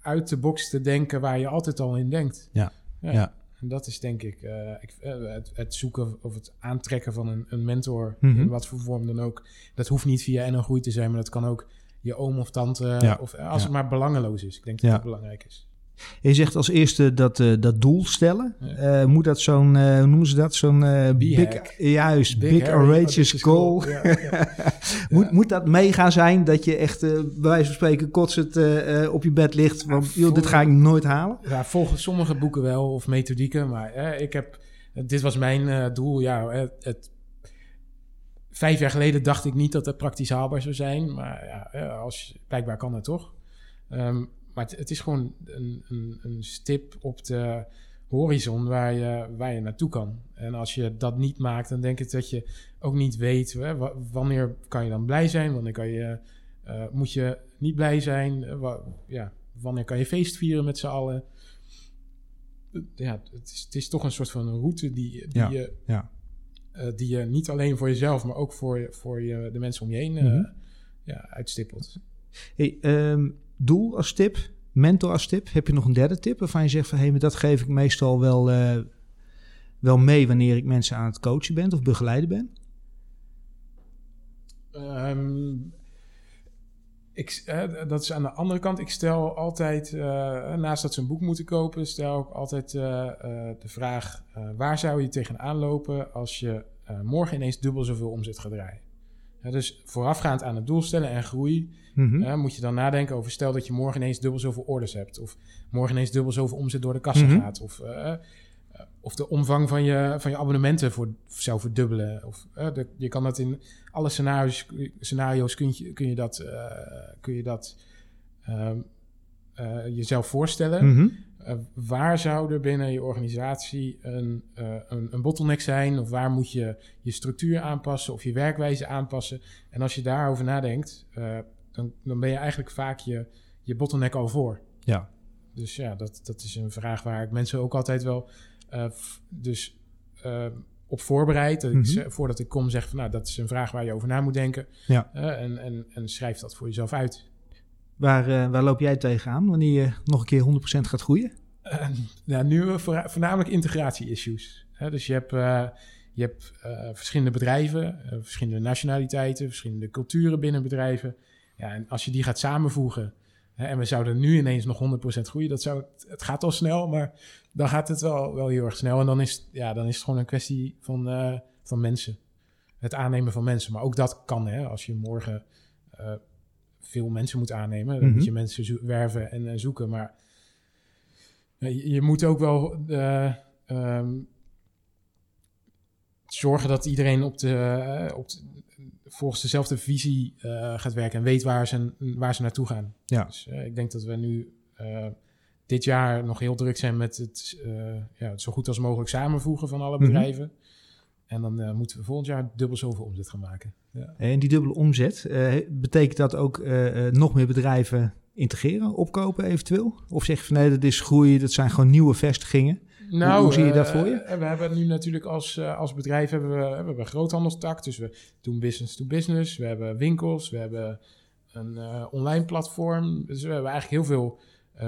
uit de box te denken waar je altijd al in denkt. Ja. ja. Ja. En dat is denk ik, eh, ik het, het zoeken of het aantrekken van een, een mentor, Mhm. in wat voor vorm dan ook. Dat hoeft niet via en een groei te zijn, maar dat kan ook je oom of tante, Ja. of als het maar belangeloos is. Ik denk dat dat belangrijk is. Je zegt als eerste dat, eh, dat doel stellen. Ja. Eh, moet dat zo'n, eh, hoe noemen ze dat? Zo'n big, juist, big, Harry, outrageous audacious goal. Ja, [laughs] ja. Moet, moet dat mega zijn dat je echt, bij wijze van spreken, kotsend op je bed ligt? Want joh, dit ga ik nooit halen. Ja, volgens sommige boeken wel, of methodieken. Maar eh, ik heb, dit was mijn doel. Ja, het, het- vijf jaar geleden dacht ik niet dat het praktisch haalbaar zou zijn. Maar ja, als, blijkbaar kan het toch. Ehm, maar het, het is gewoon een, een, een stip op de horizon waar je, waar je naartoe kan. En als je dat niet maakt, dan denk ik dat je ook niet weet... Hè, wa- wanneer kan je dan blij zijn? Wanneer kan je, eh, moet je niet blij zijn? Eh, wa- ja, wanneer kan je feest vieren met z'n allen? ja, het is, het is toch een soort van een route die, die, Ja, je, ja. eh, die je niet alleen voor jezelf, maar ook voor, je, voor je, de mensen om je heen eh, Mhm. ja, uitstippelt. Hey, ehm, doel als tip, mentor als tip. Heb je nog een derde tip waarvan je zegt van... hé, maar dat geef ik meestal wel, eh, wel mee wanneer ik mensen aan het coachen ben of begeleiden ben? Ehm, ik, eh, dat is aan de andere kant. Ik stel altijd, eh, naast dat ze een boek moeten kopen, stel ik altijd de vraag: waar zou je tegenaan lopen als je morgen ineens dubbel zoveel omzet gaat draaien? Ja, dus voorafgaand aan het doel stellen en groei, Mhm. Moet je dan nadenken over stel dat je morgen ineens dubbel zoveel orders hebt. Of morgen ineens dubbel zoveel omzet door de kassa Mhm. gaat. Of eh, of de omvang van je, van je abonnementen voor, zou verdubbelen. Of, de, je kan dat in alle scenario's, scenario's kun, je, kun je dat, kun je dat ehm, jezelf voorstellen. Mhm. waar zou er binnen je organisatie een, een, een, bottleneck zijn? Of waar moet je je structuur aanpassen of je werkwijze aanpassen? En als je daarover nadenkt, dan, dan ben je eigenlijk vaak je, je bottleneck al voor. Ja. Dus ja, dat, dat is een vraag waar ik mensen ook altijd wel uh, dus, uh, op voorbereid. Dat mm -hmm. ik, voordat ik kom zeg van nou, dat is een vraag waar je over na moet denken. Ja. Uh, en, en, en schrijf dat voor jezelf uit. Waar, waar loop jij tegenaan wanneer je nog een keer 100% gaat groeien? nou, nu voor, voornamelijk integratie-issues. dus je hebt, je hebt verschillende bedrijven, verschillende nationaliteiten, verschillende culturen binnen bedrijven. Ja, en als je die gaat samenvoegen en we zouden nu ineens nog 100% groeien. Dat zou, het gaat al snel, maar dan gaat het wel, wel heel erg snel. En dan is, ja, dan is het gewoon een kwestie van, van mensen. Het aannemen van mensen. Maar ook dat kan, hè. Als je morgen veel mensen moet aannemen, dan mm -hmm. moet je mensen werven en uh, zoeken. Maar je, je, moet ook wel um, zorgen dat iedereen op de, op de, volgens dezelfde visie gaat werken en weet waar ze, waar ze naartoe gaan. Ja. Dus ik denk dat we nu dit jaar nog heel druk zijn met het, ja, het zo goed als mogelijk samenvoegen van alle bedrijven. Mm -hmm. En dan moeten we volgend jaar dubbel zoveel omzet gaan maken. Ja. En die dubbele omzet, betekent dat ook nog meer bedrijven integreren, opkopen eventueel? Of zeg je van nee, dat is groei, dat zijn gewoon nieuwe vestigingen? Nou, hoe, hoe zie je dat voor je? We hebben nu natuurlijk als, als bedrijf hebben we, we hebben een groothandelstak. Dus we doen business to business. We hebben winkels. We hebben een online platform. Dus we hebben eigenlijk heel veel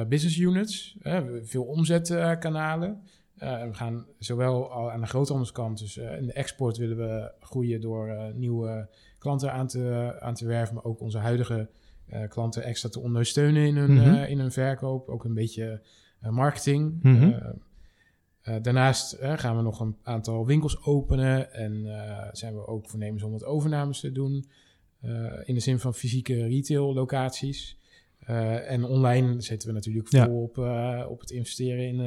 business units. veel omzetkanalen. We gaan zowel al aan de groothandelskant, dus in de export willen we groeien door nieuwe klanten aan te, aan te werven. Maar ook onze huidige klanten extra te ondersteunen in hun, mm -hmm. in hun verkoop. Ook een beetje marketing. Mm -hmm. Uh, daarnaast uh, gaan we nog een aantal winkels openen en uh, zijn we ook voornemens om wat overnames te doen. in de zin van fysieke retail locaties. en online zetten we natuurlijk vol ja. op, op het investeren in,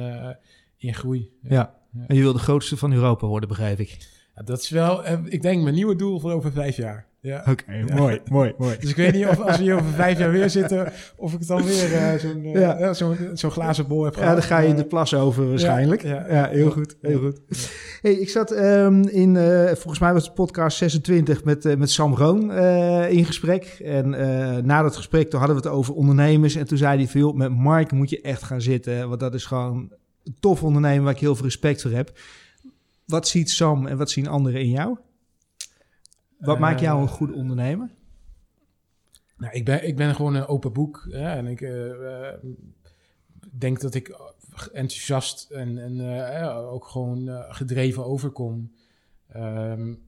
in groei. Ja. ja. en je wil de grootste van Europa worden, begrijp ik. Ja, dat is wel, ik denk, mijn nieuwe doel voor over vijf jaar. Ja. Oké, okay, ja. mooi, mooi, mooi. Dus ik weet niet of als we hier over vijf jaar weer zitten, of ik dan weer uh, zo'n uh, ja. zo zo glazen bol heb gehad. Ja, dan ga je de plas over waarschijnlijk. Ja, ja heel goed, heel goed. Hey, ik zat um, in, uh, volgens mij was het podcast 26 met, met Sam Roon in gesprek. En na dat gesprek toen hadden we het over ondernemers. En toen zei hij veel, met Mark moet je echt gaan zitten. Want dat is gewoon tof ondernemer waar ik heel veel respect voor heb. Wat ziet Sam en wat zien anderen in jou? Wat uh, maakt jou een goede ondernemer? Nou, ik ben, ik ben gewoon een open boek. Hè, en ik uh, uh, denk dat ik enthousiast en, en uh, ook gewoon gedreven overkom. Um,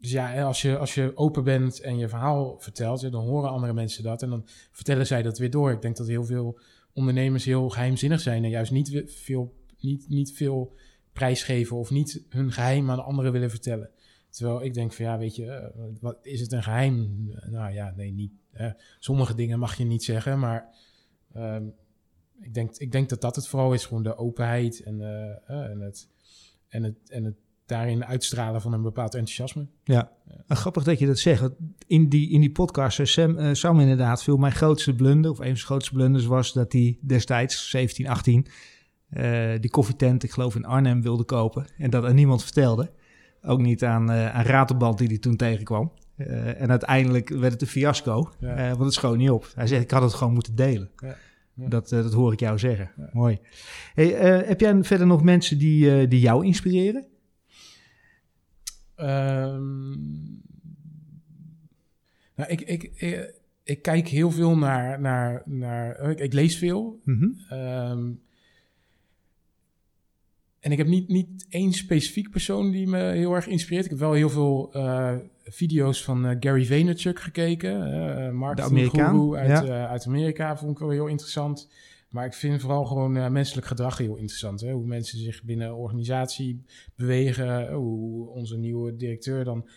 dus ja, als je, als je open bent en je verhaal vertelt, dan horen andere mensen dat. En dan vertellen zij dat weer door. Ik denk dat heel veel ondernemers heel geheimzinnig zijn en juist niet veel, niet, niet veel prijsgeven of niet hun geheim aan anderen willen vertellen. Terwijl ik denk van ja, weet je, uh, wat, is het een geheim? Nou ja, nee, niet. Uh, sommige dingen mag je niet zeggen, maar uh, ik, denk, ik denk dat dat het vooral is, gewoon de openheid en, uh, en, het, en, het, en het daarin uitstralen van een bepaald enthousiasme. Ja, ja. grappig dat je dat zegt. In die, in die podcast, Sam, Sam inderdaad, veel mijn grootste blunder, of een van zijn grootste blunders was dat hij destijds, 17, 18, die koffietent, ik geloof in Arnhem, wilde kopen en dat aan niemand vertelde. Ook niet aan, uh, aan Ratelband die hij toen tegenkwam. Uh, en uiteindelijk werd het een fiasco, ja. uh, want het schoon niet op. Hij zegt, ik had het gewoon moeten delen. Ja. Ja. Dat, dat hoor ik jou zeggen. Mooi. Hey, heb jij verder nog mensen die, die jou inspireren? Um, nou, ik, ik, ik, ik, kijk heel veel naar... naar, naar ik, ik lees veel. Mm -hmm. um, en ik heb niet, niet één specifiek persoon die me heel erg inspireert. Ik heb wel heel veel uh, video's van uh, Gary Vaynerchuk gekeken. Uh, marketing uit, ja. uit Amerika vond ik wel heel interessant. Maar ik vind vooral gewoon menselijk gedrag heel interessant. Hè? Hoe mensen zich binnen een organisatie bewegen. Hoe onze nieuwe directeur dan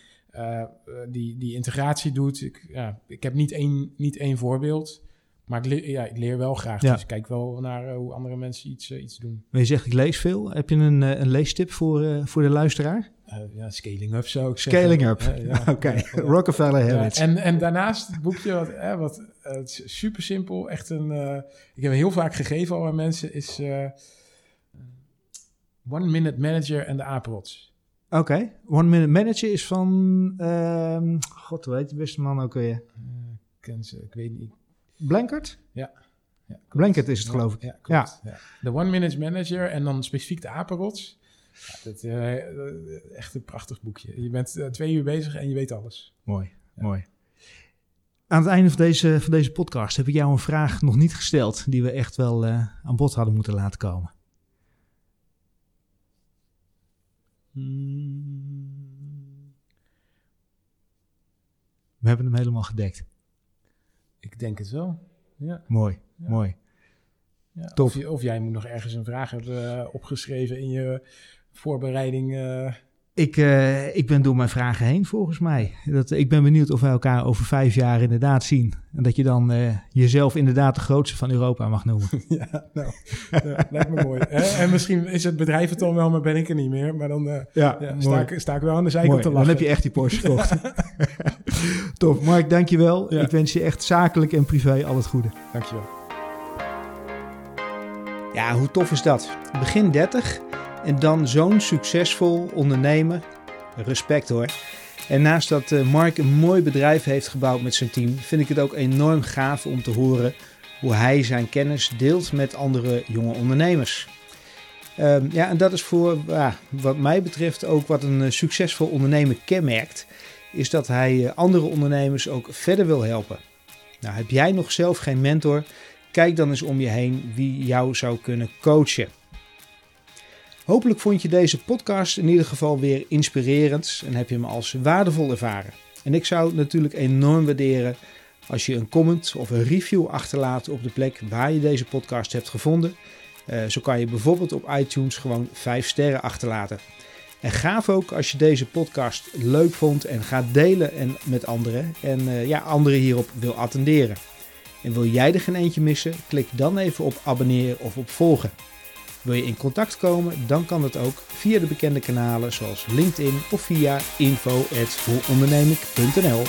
die, die integratie doet. Ik, ja, ik heb niet één, niet één voorbeeld. Maar ik leer, ja, ik leer wel graag. Ja. Dus ik kijk wel naar eh, hoe andere mensen iets, eh, iets doen. Maar je zegt ik lees veel. Heb je een, eh, een leestip voor, eh, voor de luisteraar? Eh, ja, scaling up zou ik Scaling zeggen. up. Ja. [laughs] Oké. Rockefeller Habits. en, en daarnaast het boekje, wat, wat eh, is super simpel, echt een. eh, ik heb heel vaak gegeven al aan mensen, is eh, One Minute Manager en de apenrots. Oké, One Minute Manager is van... ehm, God, hoe heet die beste man ook weer? Ken ze, ik weet niet. Blankert? Ja. Ja. Blankert is het, geloof ik. Ja, klopt. Ja. De One Minute Manager en dan specifiek de apenrots. Ja, dat, eh, echt een prachtig boekje. Je bent eh, twee uur bezig en je weet alles. Mooi, mooi. Aan het einde van deze, van deze podcast heb ik jou een vraag nog niet gesteld... die we echt wel eh, aan bod hadden moeten laten komen. We hebben hem helemaal gedekt. Ik denk het wel. Ja. Mooi, Ja. mooi. Ja, Tof. Of, je- of jij moet nog ergens een vraag hebben eh, opgeschreven in je voorbereiding. eh. Ik, eh, ik ben door mijn vragen heen, volgens mij. Dat, ik ben benieuwd of wij elkaar over vijf jaar inderdaad zien. En dat je dan eh, jezelf inderdaad de grootste van Europa mag noemen. [laughs] ja, nou, ja, lijkt me mooi. Hè? En misschien is het bedrijf het dan wel, maar ben ik er niet meer. Maar dan eh, Ja, ja, sta, ik, sta ik wel aan de zijkant Mooi. te Dan lachen. heb je echt die Porsche gekocht. [laughs] Tof. Mark, dankjewel. Ja. Ik wens je echt zakelijk en privé al het goede. Dankjewel. Ja, hoe tof is dat? Begin 30 en dan zo'n succesvol ondernemer. Respect hoor. En naast dat eh, Mark een mooi bedrijf heeft gebouwd met zijn team, vind ik het ook enorm gaaf om te horen hoe hij zijn kennis deelt met andere jonge ondernemers. Ehm, ja, en dat is voor wat mij betreft ook wat een eh, succesvol ondernemer kenmerkt, is dat hij eh, andere ondernemers ook verder wil helpen. Nou, heb jij nog zelf geen mentor? Kijk dan eens om je heen wie jou zou kunnen coachen. Hopelijk vond je deze podcast in ieder geval weer inspirerend en heb je hem als waardevol ervaren. En ik zou het natuurlijk enorm waarderen als je een comment of een review achterlaat op de plek waar je deze podcast hebt gevonden. Eh, zo kan je bijvoorbeeld op iTunes gewoon 5 sterren achterlaten. En gaaf ook als je deze podcast leuk vond en gaat delen en met anderen en eh, ja, anderen hierop wil attenderen. En wil jij er geen eentje missen? Klik dan even op abonneren of op volgen. Wil je in contact komen? Dan kan dat ook via de bekende kanalen zoals LinkedIn of via info@hoeondernemik.nl.